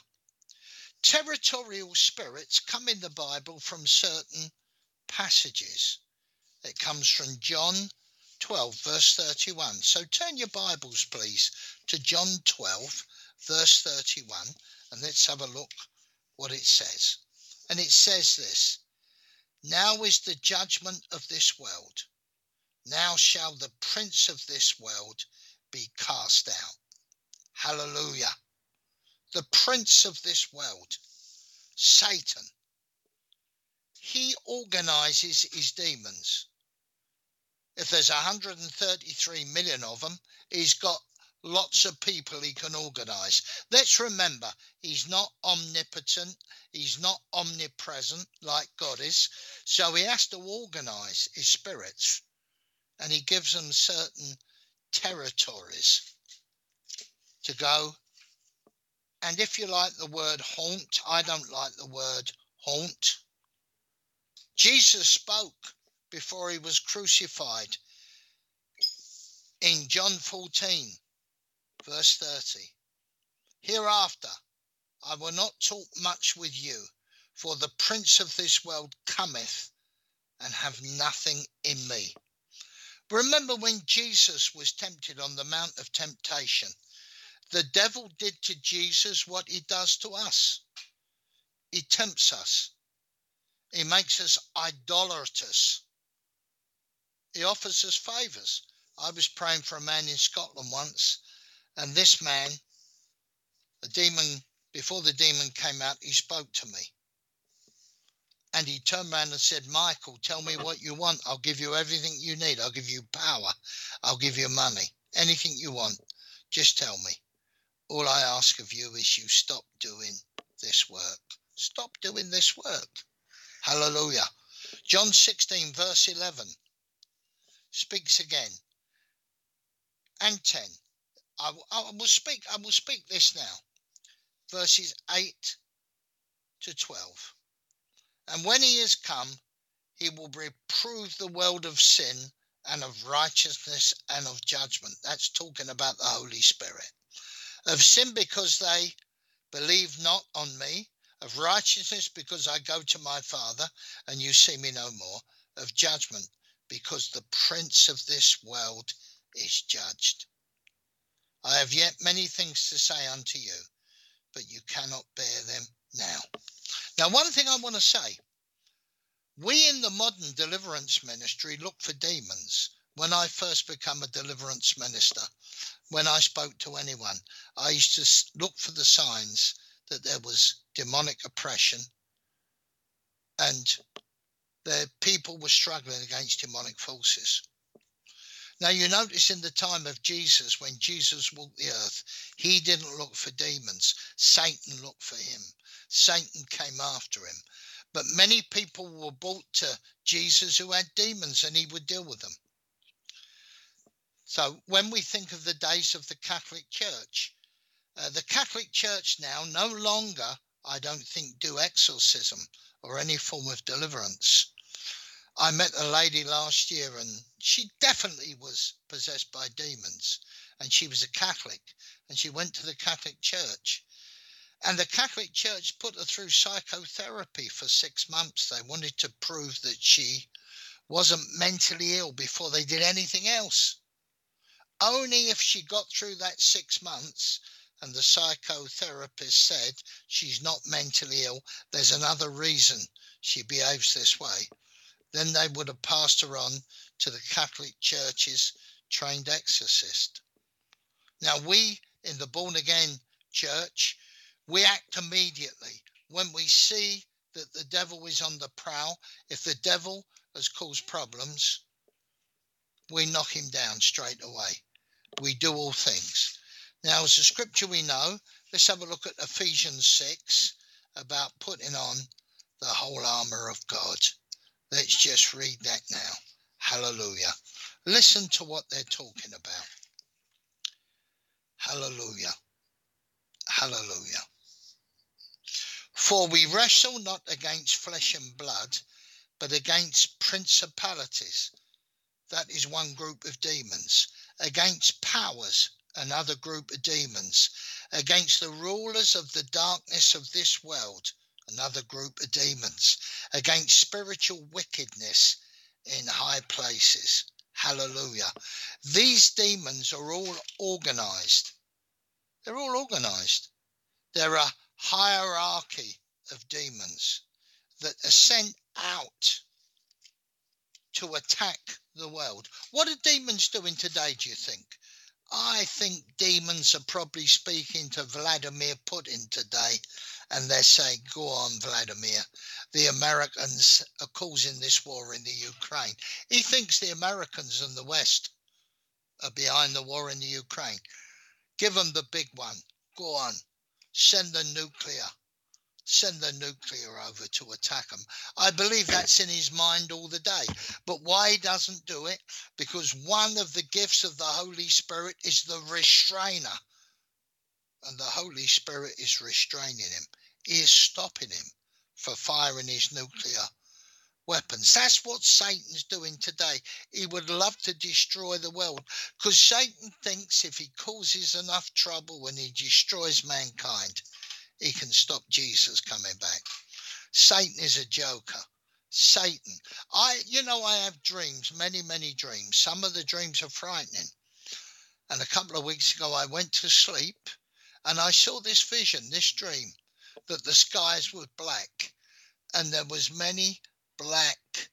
Territorial spirits come in the Bible from certain passages. It comes from John 12, verse 31. So turn your Bibles, please, to John 12, verse 31, and let's have a look what it says. And it says this Now is the judgment of this world. Now shall the prince of this world be cast out. Hallelujah. The prince of this world, Satan, he organizes his demons. If there's 133 million of them, he's got lots of people he can organize. Let's remember, he's not omnipotent, he's not omnipresent like God is, so he has to organize his spirits and he gives them certain territories to go. And if you like the word haunt, I don't like the word haunt. Jesus spoke before he was crucified in John 14, verse 30. Hereafter I will not talk much with you, for the prince of this world cometh and have nothing in me. Remember when Jesus was tempted on the Mount of Temptation? The devil did to Jesus what he does to us. He tempts us he makes us idolaters. He offers us favours. I was praying for a man in Scotland once, and this man, the demon, before the demon came out, he spoke to me. And he turned around and said, Michael, tell me what you want. I'll give you everything you need. I'll give you power. I'll give you money. Anything you want. Just tell me. All I ask of you is you stop doing this work. Stop doing this work. Hallelujah. John 16, verse 11 speaks again. And 10. I, I will speak, I will speak this now. Verses 8 to 12. And when he is come, he will reprove the world of sin and of righteousness and of judgment. That's talking about the Holy Spirit. Of sin because they believe not on me, of righteousness because I go to my Father and you see me no more, of judgment because the prince of this world is judged. I have yet many things to say unto you, but you cannot bear them now. Now, one thing I want to say we in the modern deliverance ministry look for demons. When I first became a deliverance minister, when I spoke to anyone, I used to look for the signs that there was demonic oppression and the people were struggling against demonic forces. Now, you notice in the time of Jesus, when Jesus walked the earth, he didn't look for demons. Satan looked for him. Satan came after him. But many people were brought to Jesus who had demons and he would deal with them. So, when we think of the days of the Catholic Church, uh, the Catholic Church now no longer, I don't think, do exorcism or any form of deliverance. I met a lady last year and she definitely was possessed by demons. And she was a Catholic and she went to the Catholic Church. And the Catholic Church put her through psychotherapy for six months. They wanted to prove that she wasn't mentally ill before they did anything else. Only if she got through that six months and the psychotherapist said she's not mentally ill, there's another reason she behaves this way, then they would have passed her on to the Catholic Church's trained exorcist. Now, we in the born again church, we act immediately when we see that the devil is on the prowl. If the devil has caused problems, we knock him down straight away. We do all things. Now, as a scripture we know, let's have a look at Ephesians 6 about putting on the whole armour of God. Let's just read that now. Hallelujah. Listen to what they're talking about. Hallelujah. Hallelujah. For we wrestle not against flesh and blood, but against principalities. That is one group of demons against powers, another group of demons, against the rulers of the darkness of this world, another group of demons, against spiritual wickedness in high places. Hallelujah. These demons are all organized. They're all organized. They're a hierarchy of demons that are sent out to attack the world. What are demons doing today, do you think? I think demons are probably speaking to Vladimir Putin today and they're saying, Go on, Vladimir. The Americans are causing this war in the Ukraine. He thinks the Americans and the West are behind the war in the Ukraine. Give them the big one. Go on. Send the nuclear send the nuclear over to attack them. I believe that's in his mind all the day. But why he doesn't do it? Because one of the gifts of the Holy Spirit is the restrainer. And the Holy Spirit is restraining him. He is stopping him for firing his nuclear weapons. That's what Satan's doing today. He would love to destroy the world because Satan thinks if he causes enough trouble when he destroys mankind, he can stop Jesus coming back. Satan is a joker. Satan. I, you know, I have dreams, many, many dreams. Some of the dreams are frightening. And a couple of weeks ago, I went to sleep and I saw this vision, this dream, that the skies were black and there was many black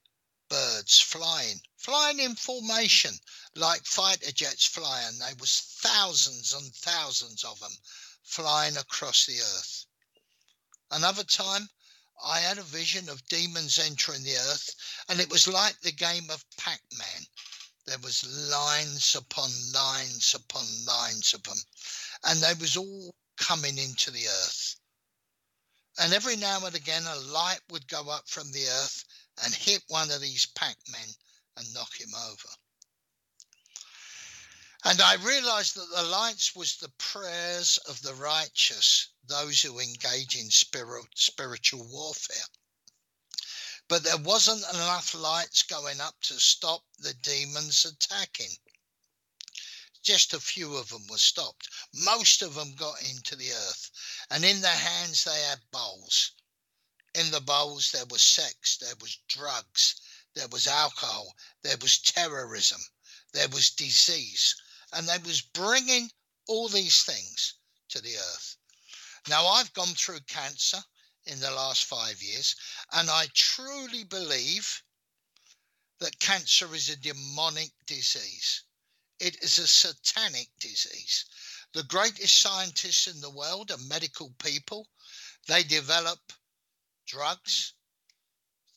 birds flying, flying in formation like fighter jets flying. There was thousands and thousands of them flying across the earth. Another time, I had a vision of demons entering the earth, and it was like the game of Pac-Man. There was lines upon lines upon lines of them, and they was all coming into the earth. And every now and again, a light would go up from the earth and hit one of these pack men and knock him over. And I realized that the lights was the prayers of the righteous, those who engage in spirit, spiritual warfare. But there wasn't enough lights going up to stop the demons attacking. Just a few of them were stopped. Most of them got into the earth, and in their hands they had bowls. In the bowls there was sex, there was drugs, there was alcohol, there was terrorism, there was disease, and they was bringing all these things to the earth. Now I've gone through cancer in the last five years, and I truly believe that cancer is a demonic disease. It is a satanic disease. The greatest scientists in the world are medical people. They develop drugs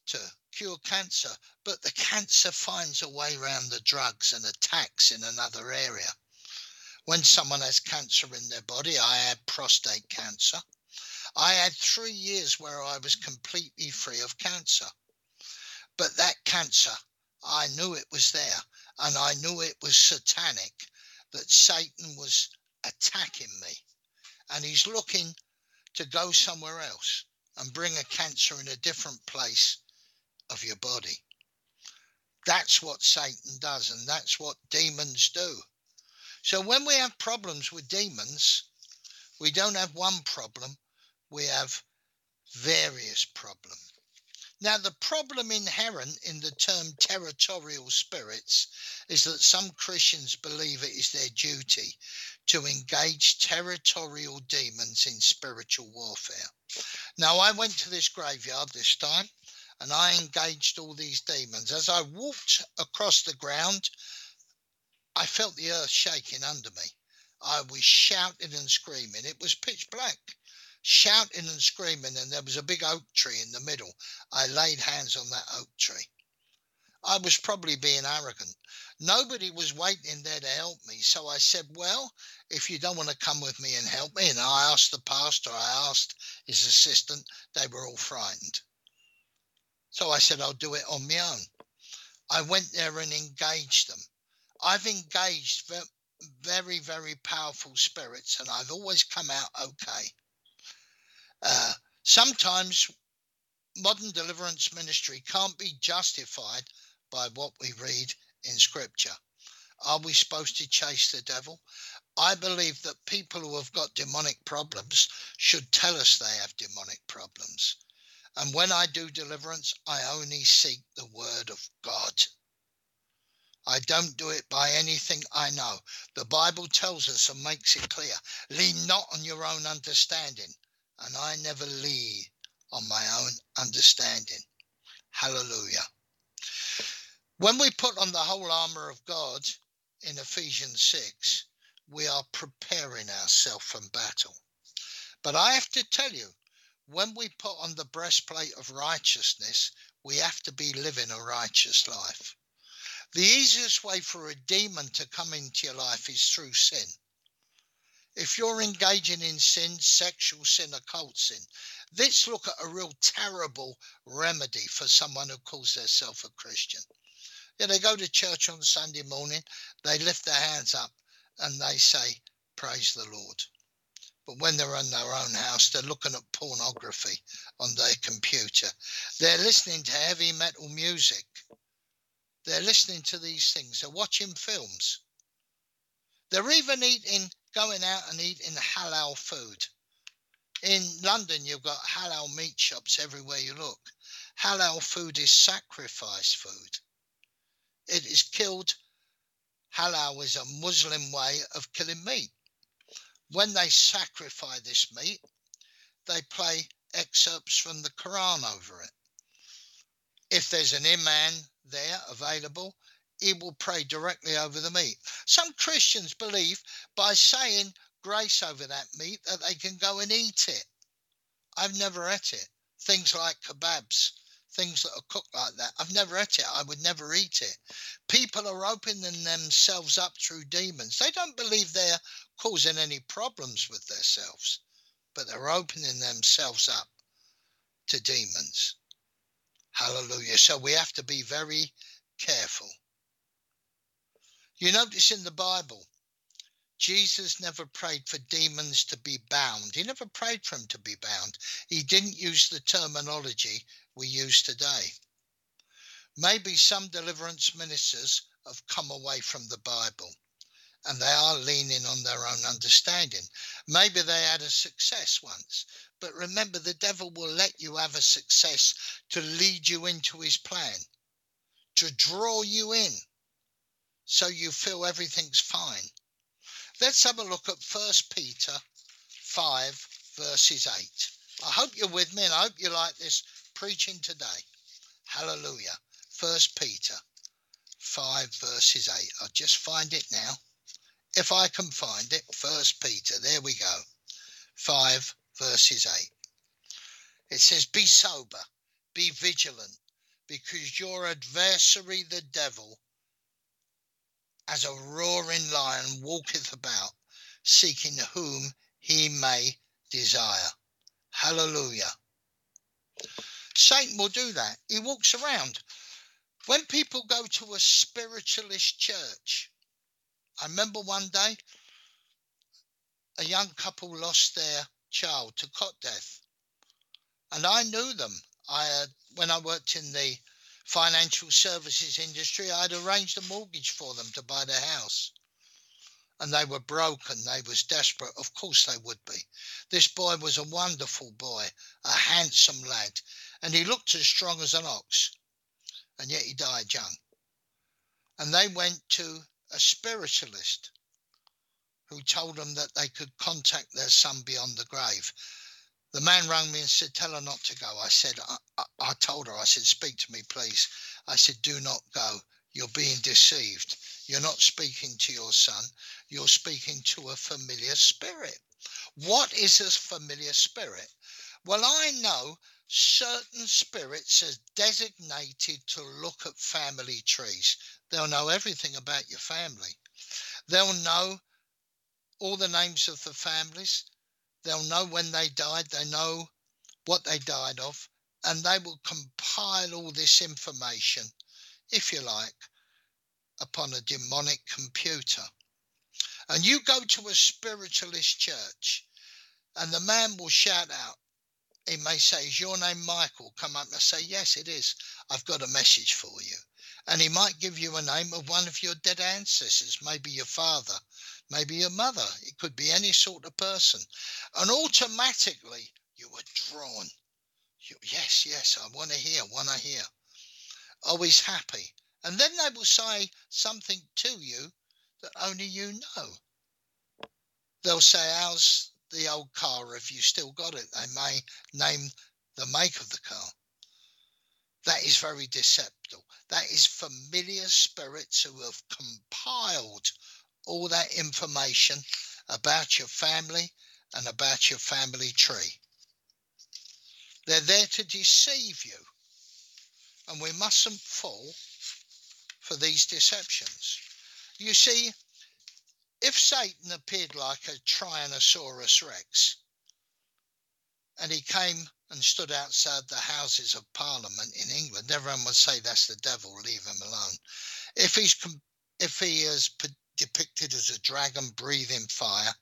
to cure cancer, but the cancer finds a way around the drugs and attacks in another area. When someone has cancer in their body, I had prostate cancer. I had three years where I was completely free of cancer. But that cancer, I knew it was there, and I knew it was satanic, that Satan was attacking me. And he's looking to go somewhere else and bring a cancer in a different place of your body. That's what Satan does, and that's what demons do. So when we have problems with demons, we don't have one problem, we have various problems. Now, the problem inherent in the term territorial spirits is that some Christians believe it is their duty to engage territorial demons in spiritual warfare. Now, I went to this graveyard this time and I engaged all these demons. As I walked across the ground, I felt the earth shaking under me. I was shouting and screaming. It was pitch black, shouting and screaming, and there was a big oak tree in the middle. I laid hands on that oak tree. I was probably being arrogant. Nobody was waiting there to help me, so I said, Well, if you don't want to come with me and help me, and I asked the pastor, I asked his assistant, they were all frightened. So I said, I'll do it on my own. I went there and engaged them. I've engaged very, very powerful spirits and I've always come out okay. Uh, sometimes modern deliverance ministry can't be justified by what we read in scripture. Are we supposed to chase the devil? I believe that people who have got demonic problems should tell us they have demonic problems. And when I do deliverance, I only seek the word of God. I don't do it by anything I know. The Bible tells us and makes it clear lean not on your own understanding. And I never lean on my own understanding. Hallelujah. When we put on the whole armour of God in Ephesians 6, we are preparing ourselves for battle. But I have to tell you, when we put on the breastplate of righteousness, we have to be living a righteous life. The easiest way for a demon to come into your life is through sin. If you're engaging in sin, sexual sin, occult sin, let's look at a real terrible remedy for someone who calls themselves a Christian. Yeah, they go to church on Sunday morning, they lift their hands up and they say, Praise the Lord. But when they're in their own house, they're looking at pornography on their computer. They're listening to heavy metal music. They're listening to these things. They're watching films. They're even eating, going out and eating halal food. In London, you've got halal meat shops everywhere you look. Halal food is sacrifice food. It is killed. Halal is a Muslim way of killing meat. When they sacrifice this meat, they play excerpts from the Quran over it. If there's an imam there available, he will pray directly over the meat. Some Christians believe by saying grace over that meat that they can go and eat it. I've never ate it. Things like kebabs, things that are cooked like that. I've never ate it. I would never eat it. People are opening themselves up through demons. They don't believe they're causing any problems with themselves, but they're opening themselves up to demons. Hallelujah. So we have to be very careful. You notice in the Bible, Jesus never prayed for demons to be bound. He never prayed for them to be bound. He didn't use the terminology we use today. Maybe some deliverance ministers have come away from the Bible and they are leaning on their own understanding. Maybe they had a success once, but remember, the devil will let you have a success to lead you into his plan, to draw you in so you feel everything's fine. Let's have a look at 1 Peter 5, verses 8. I hope you're with me and I hope you like this preaching today. Hallelujah. 1 Peter 5, verses 8. I'll just find it now. If I can find it, 1 Peter, there we go. 5, verses 8. It says, Be sober, be vigilant, because your adversary, the devil, as a roaring lion, walketh about, seeking whom he may desire. Hallelujah. Satan will do that. He walks around. When people go to a spiritualist church, I remember one day a young couple lost their child to cot death. And I knew them. I had, when I worked in the financial services industry, I'd arranged a mortgage for them to buy their house. And they were broken, they was desperate. Of course they would be. This boy was a wonderful boy, a handsome lad, and he looked as strong as an ox. And yet he died young. And they went to a spiritualist who told them that they could contact their son beyond the grave. The man rang me and said, Tell her not to go. I said, I, I, I told her, I said, Speak to me, please. I said, Do not go. You're being deceived. You're not speaking to your son, you're speaking to a familiar spirit. What is a familiar spirit? Well, I know certain spirits are designated to look at family trees. They'll know everything about your family. They'll know all the names of the families. They'll know when they died. They know what they died of. And they will compile all this information, if you like, upon a demonic computer. And you go to a spiritualist church, and the man will shout out, he may say, Is your name Michael? Come up and say, Yes, it is. I've got a message for you. And he might give you a name of one of your dead ancestors, maybe your father, maybe your mother. It could be any sort of person. And automatically you are drawn. You, yes, yes, I want to hear, want to hear. Always happy. And then they will say something to you that only you know. They'll say, How's the old car if you still got it? They may name the make of the car. That is very deceptive. That is familiar spirits who have compiled all that information about your family and about your family tree. They're there to deceive you. And we mustn't fall for these deceptions. You see, if Satan appeared like a Tyrannosaurus Rex and he came and stood outside the Houses of Parliament in England, everyone would say that's the devil, leave him alone. If he's if he is depicted as a dragon breathing fire,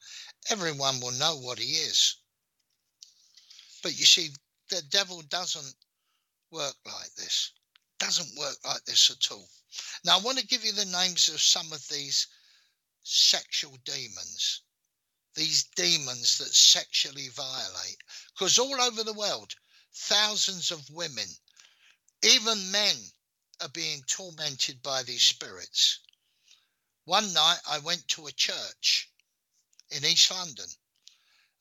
everyone will know what he is. But you see, the devil doesn't work like this. Doesn't work like this at all. Now, I want to give you the names of some of these sexual demons, these demons that sexually violate. Because all over the world, thousands of women, even men, are being tormented by these spirits. One night I went to a church in East London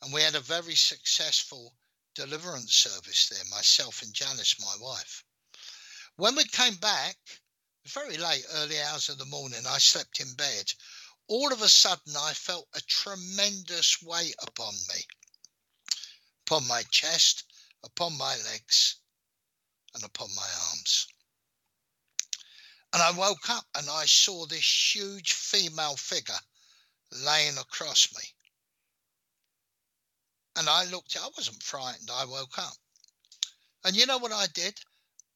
and we had a very successful deliverance service there, myself and Janice, my wife. When we came back, very late, early hours of the morning, I slept in bed. All of a sudden, I felt a tremendous weight upon me, upon my chest, upon my legs, and upon my arms. And I woke up and I saw this huge female figure laying across me. And I looked, I wasn't frightened. I woke up. And you know what I did?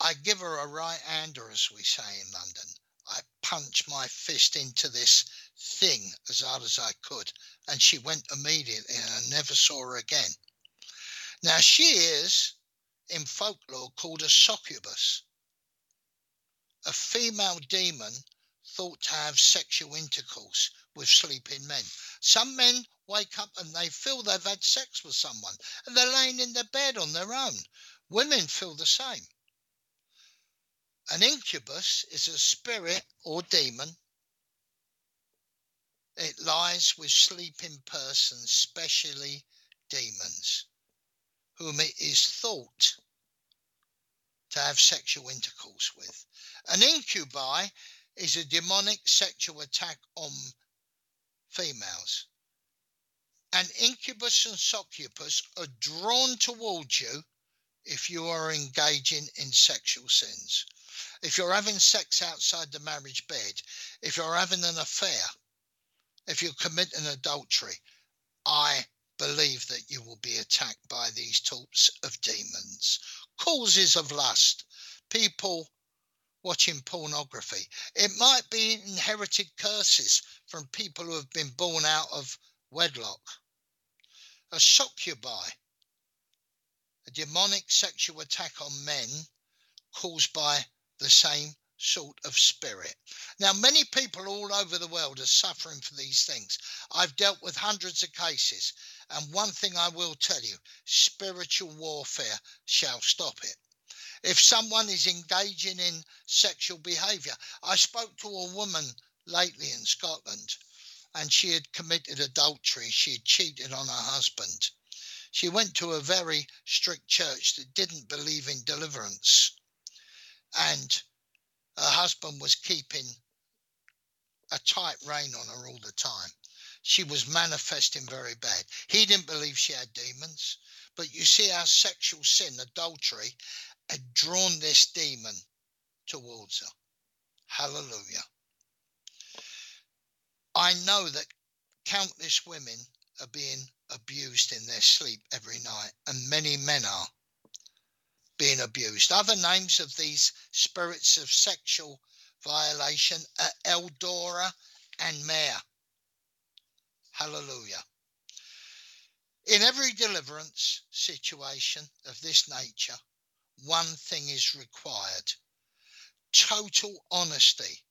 I give her a right hander, as we say in London. I punched my fist into this thing as hard as I could, and she went immediately, and I never saw her again. Now, she is, in folklore, called a succubus a female demon thought to have sexual intercourse with sleeping men. Some men wake up and they feel they've had sex with someone and they're laying in their bed on their own. Women feel the same. An incubus is a spirit or demon. It lies with sleeping persons, especially demons, whom it is thought to have sexual intercourse with. An incubi is a demonic sexual attack on females. An incubus and succubus are drawn towards you if you are engaging in sexual sins. If you're having sex outside the marriage bed, if you're having an affair, if you're committing adultery, I believe that you will be attacked by these types of demons causes of lust, people watching pornography. It might be inherited curses from people who have been born out of wedlock. A succubi, a demonic sexual attack on men caused by the same sort of spirit. Now, many people all over the world are suffering for these things. I've dealt with hundreds of cases, and one thing I will tell you spiritual warfare shall stop it. If someone is engaging in sexual behavior, I spoke to a woman lately in Scotland, and she had committed adultery. She had cheated on her husband. She went to a very strict church that didn't believe in deliverance. And her husband was keeping a tight rein on her all the time. She was manifesting very bad. He didn't believe she had demons, but you see, our sexual sin, adultery, had drawn this demon towards her. Hallelujah. I know that countless women are being abused in their sleep every night, and many men are being abused. Other names of these spirits of sexual violation are Eldora and Mare. Hallelujah. In every deliverance situation of this nature, one thing is required total honesty.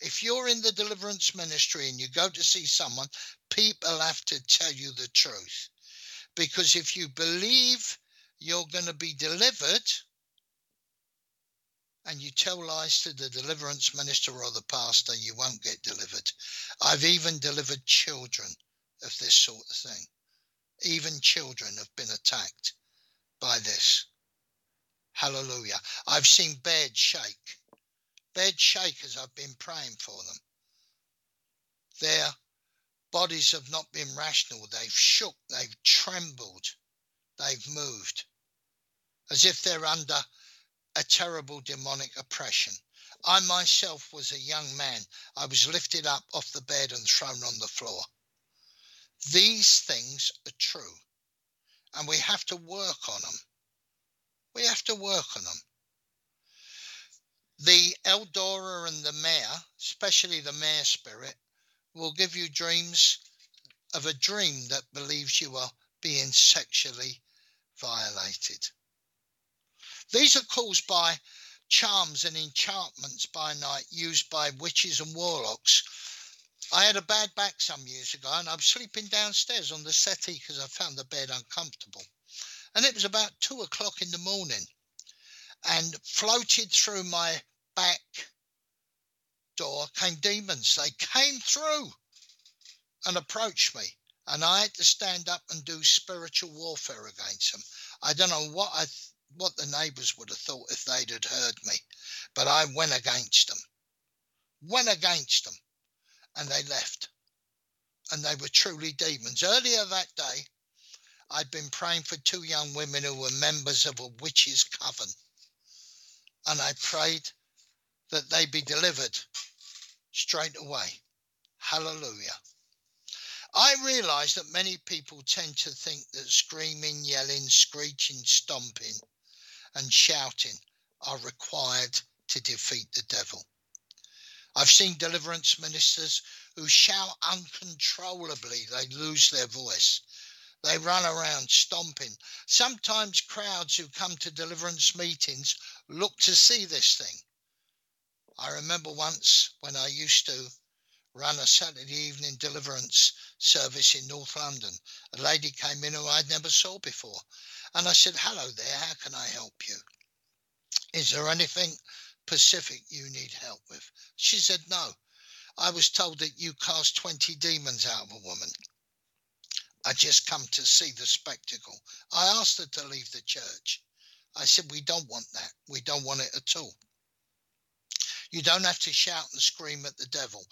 If you're in the deliverance ministry and you go to see someone, people have to tell you the truth. Because if you believe you're going to be delivered and you tell lies to the deliverance minister or the pastor, you won't get delivered. I've even delivered children of this sort of thing. Even children have been attacked by this. Hallelujah. I've seen beds shake. Beds shake as I've been praying for them. Their bodies have not been rational. They've shook, they've trembled, they've moved as if they're under a terrible demonic oppression. I myself was a young man. I was lifted up off the bed and thrown on the floor. These things are true, and we have to work on them. We have to work on them. The Eldora and the mare, especially the mare spirit, will give you dreams of a dream that believes you are being sexually violated. These are caused by charms and enchantments by night used by witches and warlocks I had a bad back some years ago and I was sleeping downstairs on the settee because I found the bed uncomfortable. And it was about two o'clock in the morning and floated through my back door came demons. They came through and approached me. And I had to stand up and do spiritual warfare against them. I don't know what I what the neighbours would have thought if they'd had heard me, but I went against them. Went against them and they left. And they were truly demons. Earlier that day, I'd been praying for two young women who were members of a witch's coven. And I prayed that they be delivered straight away. Hallelujah. I realize that many people tend to think that screaming, yelling, screeching, stomping, and shouting are required to defeat the devil. I've seen deliverance ministers who shout uncontrollably, they lose their voice. They run around stomping. Sometimes crowds who come to deliverance meetings look to see this thing. I remember once when I used to run a Saturday evening deliverance service in North London. A lady came in who I'd never saw before. And I said, Hello there, how can I help you? Is there anything Pacific you need help with? She said, No. I was told that you cast 20 demons out of a woman. I just come to see the spectacle. I asked her to leave the church. I said, We don't want that. We don't want it at all. You don't have to shout and scream at the devil.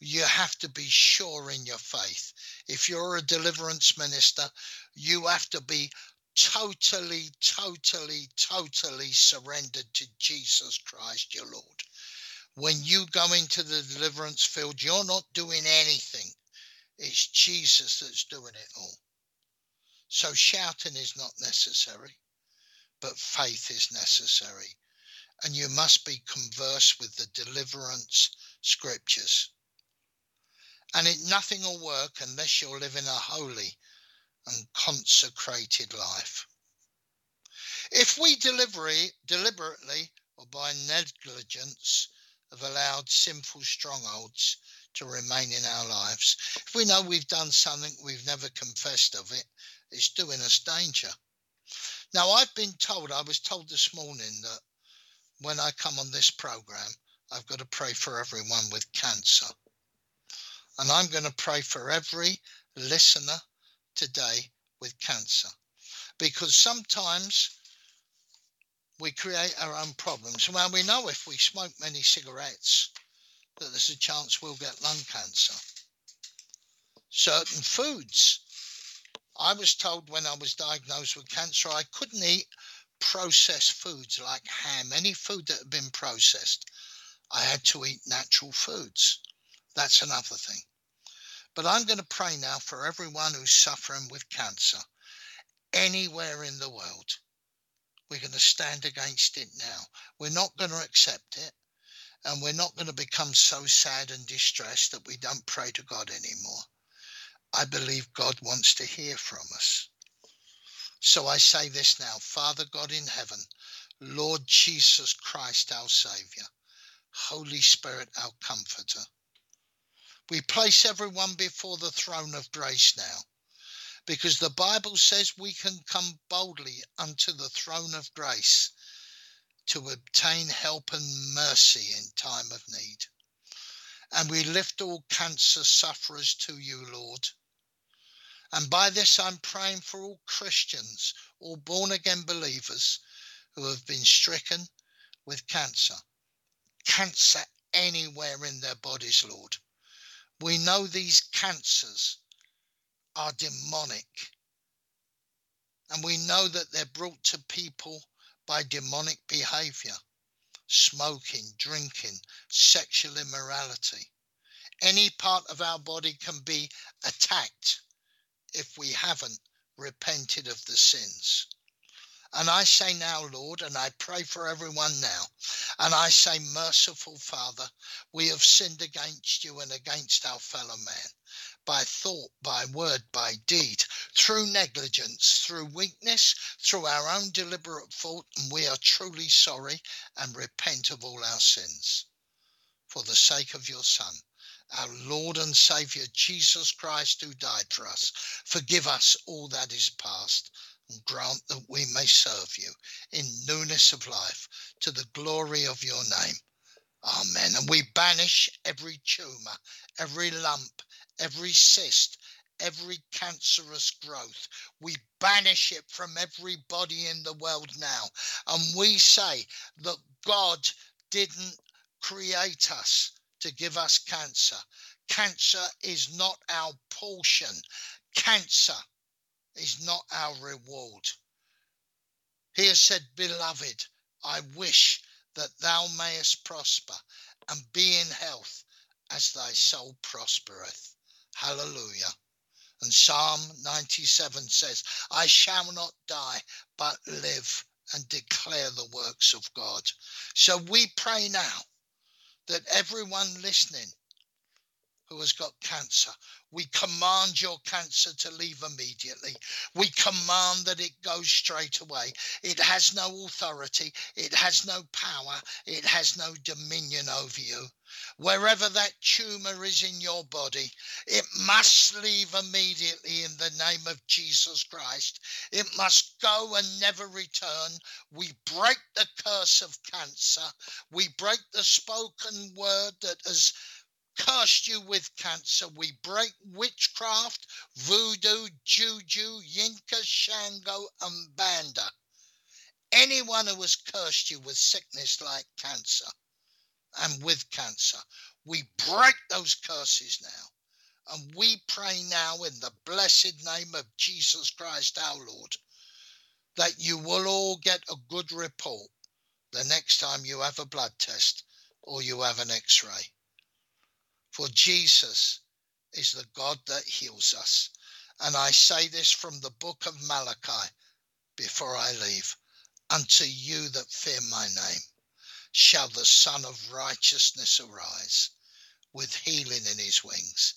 You have to be sure in your faith. If you're a deliverance minister, you have to be totally, totally, totally surrendered to Jesus Christ, your Lord. When you go into the deliverance field, you're not doing anything. It's Jesus that's doing it all. So shouting is not necessary, but faith is necessary. And you must be conversed with the deliverance scriptures. And it nothing will work unless you're living a holy and consecrated life. If we deliberately or by negligence have allowed sinful strongholds to remain in our lives, if we know we've done something we've never confessed of it, it's doing us danger. Now, I've been told, I was told this morning that when I come on this program, I've got to pray for everyone with cancer. And I'm going to pray for every listener today with cancer because sometimes we create our own problems. Well, we know if we smoke many cigarettes that there's a chance we'll get lung cancer. Certain foods. I was told when I was diagnosed with cancer I couldn't eat processed foods like ham, any food that had been processed. I had to eat natural foods. That's another thing. But I'm going to pray now for everyone who's suffering with cancer anywhere in the world. We're going to stand against it now. We're not going to accept it. And we're not going to become so sad and distressed that we don't pray to God anymore. I believe God wants to hear from us. So I say this now Father God in heaven, Lord Jesus Christ, our Saviour, Holy Spirit, our comforter. We place everyone before the throne of grace now because the Bible says we can come boldly unto the throne of grace to obtain help and mercy in time of need. And we lift all cancer sufferers to you, Lord. And by this, I'm praying for all Christians, all born again believers who have been stricken with cancer. Cancer anywhere in their bodies, Lord. We know these cancers are demonic. And we know that they're brought to people by demonic behavior smoking, drinking, sexual immorality. Any part of our body can be attacked if we haven't repented of the sins. And I say now, Lord, and I pray for everyone now, and I say, Merciful Father, we have sinned against you and against our fellow man by thought, by word, by deed, through negligence, through weakness, through our own deliberate fault, and we are truly sorry and repent of all our sins. For the sake of your Son, our Lord and Saviour Jesus Christ, who died for us, forgive us all that is past and grant that we may serve you in newness of life to the glory of your name. Amen. And we banish every tumour, every lump, every cyst, every cancerous growth. We banish it from every body in the world now. And we say that God didn't create us to give us cancer. Cancer is not our portion. Cancer is not our reward. He has said, Beloved, I wish that thou mayest prosper and be in health as thy soul prospereth. Hallelujah. And Psalm 97 says, I shall not die, but live and declare the works of God. So we pray now that everyone listening who has got cancer. We command your cancer to leave immediately. We command that it goes straight away. It has no authority, it has no power, it has no dominion over you. Wherever that tumor is in your body, it must leave immediately in the name of Jesus Christ. It must go and never return. We break the curse of cancer. We break the spoken word that has cursed you with cancer. We break witchcraft, voodoo, juju, yinka, shango, and banda. Anyone who has cursed you with sickness like cancer and with cancer, we break those curses now. And we pray now in the blessed name of Jesus Christ our Lord that you will all get a good report the next time you have a blood test or you have an x ray. For Jesus is the God that heals us. And I say this from the book of Malachi before I leave. Unto you that fear my name shall the Sun of Righteousness arise with healing in his wings.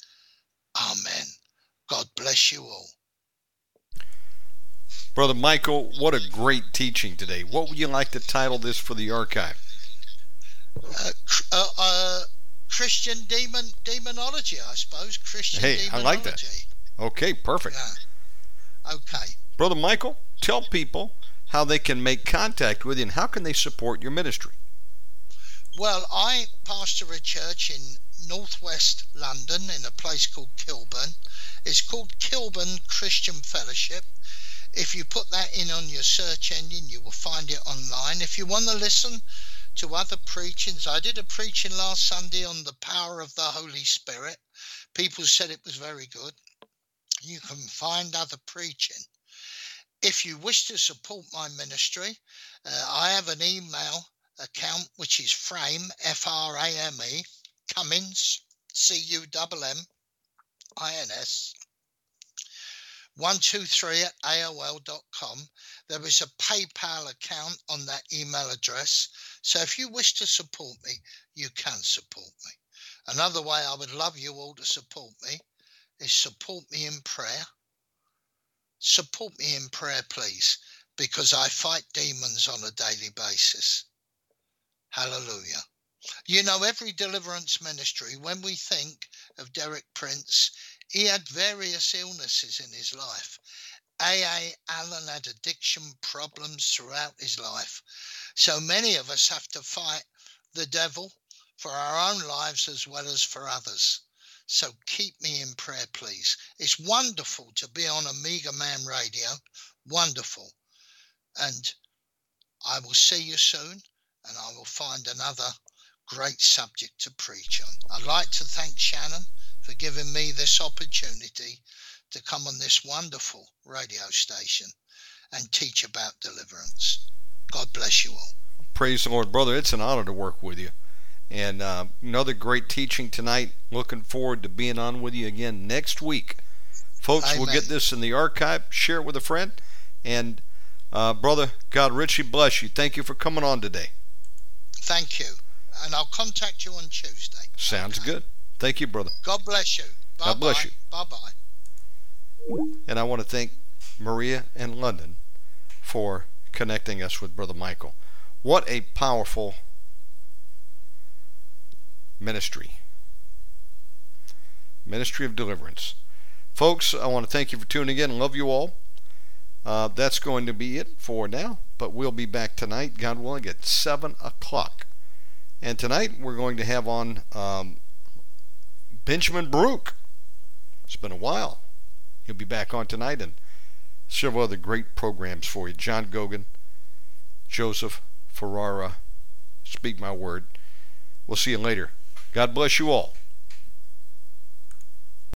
Amen. God bless you all. Brother Michael, what a great teaching today. What would you like to title this for the archive? Uh, uh, uh, Christian demon demonology, I suppose. Christian hey, demonology. I like that. Okay, perfect. Yeah. Okay. Brother Michael, tell people how they can make contact with you and how can they support your ministry. Well, I pastor a church in northwest London in a place called Kilburn. It's called Kilburn Christian Fellowship. If you put that in on your search engine, you will find it online. If you want to listen to other preachings. I did a preaching last Sunday on the power of the Holy Spirit. People said it was very good. You can find other preaching. If you wish to support my ministry, uh, I have an email account which is frame f r a m e Cummins c u m m i n s 123 at AOL.com. There is a PayPal account on that email address. So if you wish to support me, you can support me. Another way I would love you all to support me is support me in prayer. Support me in prayer, please, because I fight demons on a daily basis. Hallelujah. You know, every deliverance ministry, when we think of Derek Prince, he had various illnesses in his life. A.A. Allen had addiction problems throughout his life. So many of us have to fight the devil for our own lives as well as for others. So keep me in prayer, please. It's wonderful to be on Omega Man Radio. Wonderful. And I will see you soon and I will find another great subject to preach on. I'd like to thank Shannon for giving me this opportunity to come on this wonderful radio station and teach about deliverance. God bless you all. Praise the Lord, brother. It's an honor to work with you. And uh, another great teaching tonight. Looking forward to being on with you again next week. Folks, Amen. we'll get this in the archive. Share it with a friend. And, uh, brother, God richly bless you. Thank you for coming on today. Thank you. And I'll contact you on Tuesday. Sounds Okay. good. Thank you, brother. God bless you. Bye God bless you. Bye bye. And I want to thank Maria and London for connecting us with Brother Michael. What a powerful ministry. Ministry of Deliverance. Folks, I want to thank you for tuning in. Love you all. Uh, that's going to be it for now, but we'll be back tonight, God willing, at 7 o'clock. And tonight we're going to have on um, Benjamin Brook. It's been a while. He'll be back on tonight and several other great programs for you. John Gogan, Joseph Ferrara, Speak My Word. We'll see you later. God bless you all.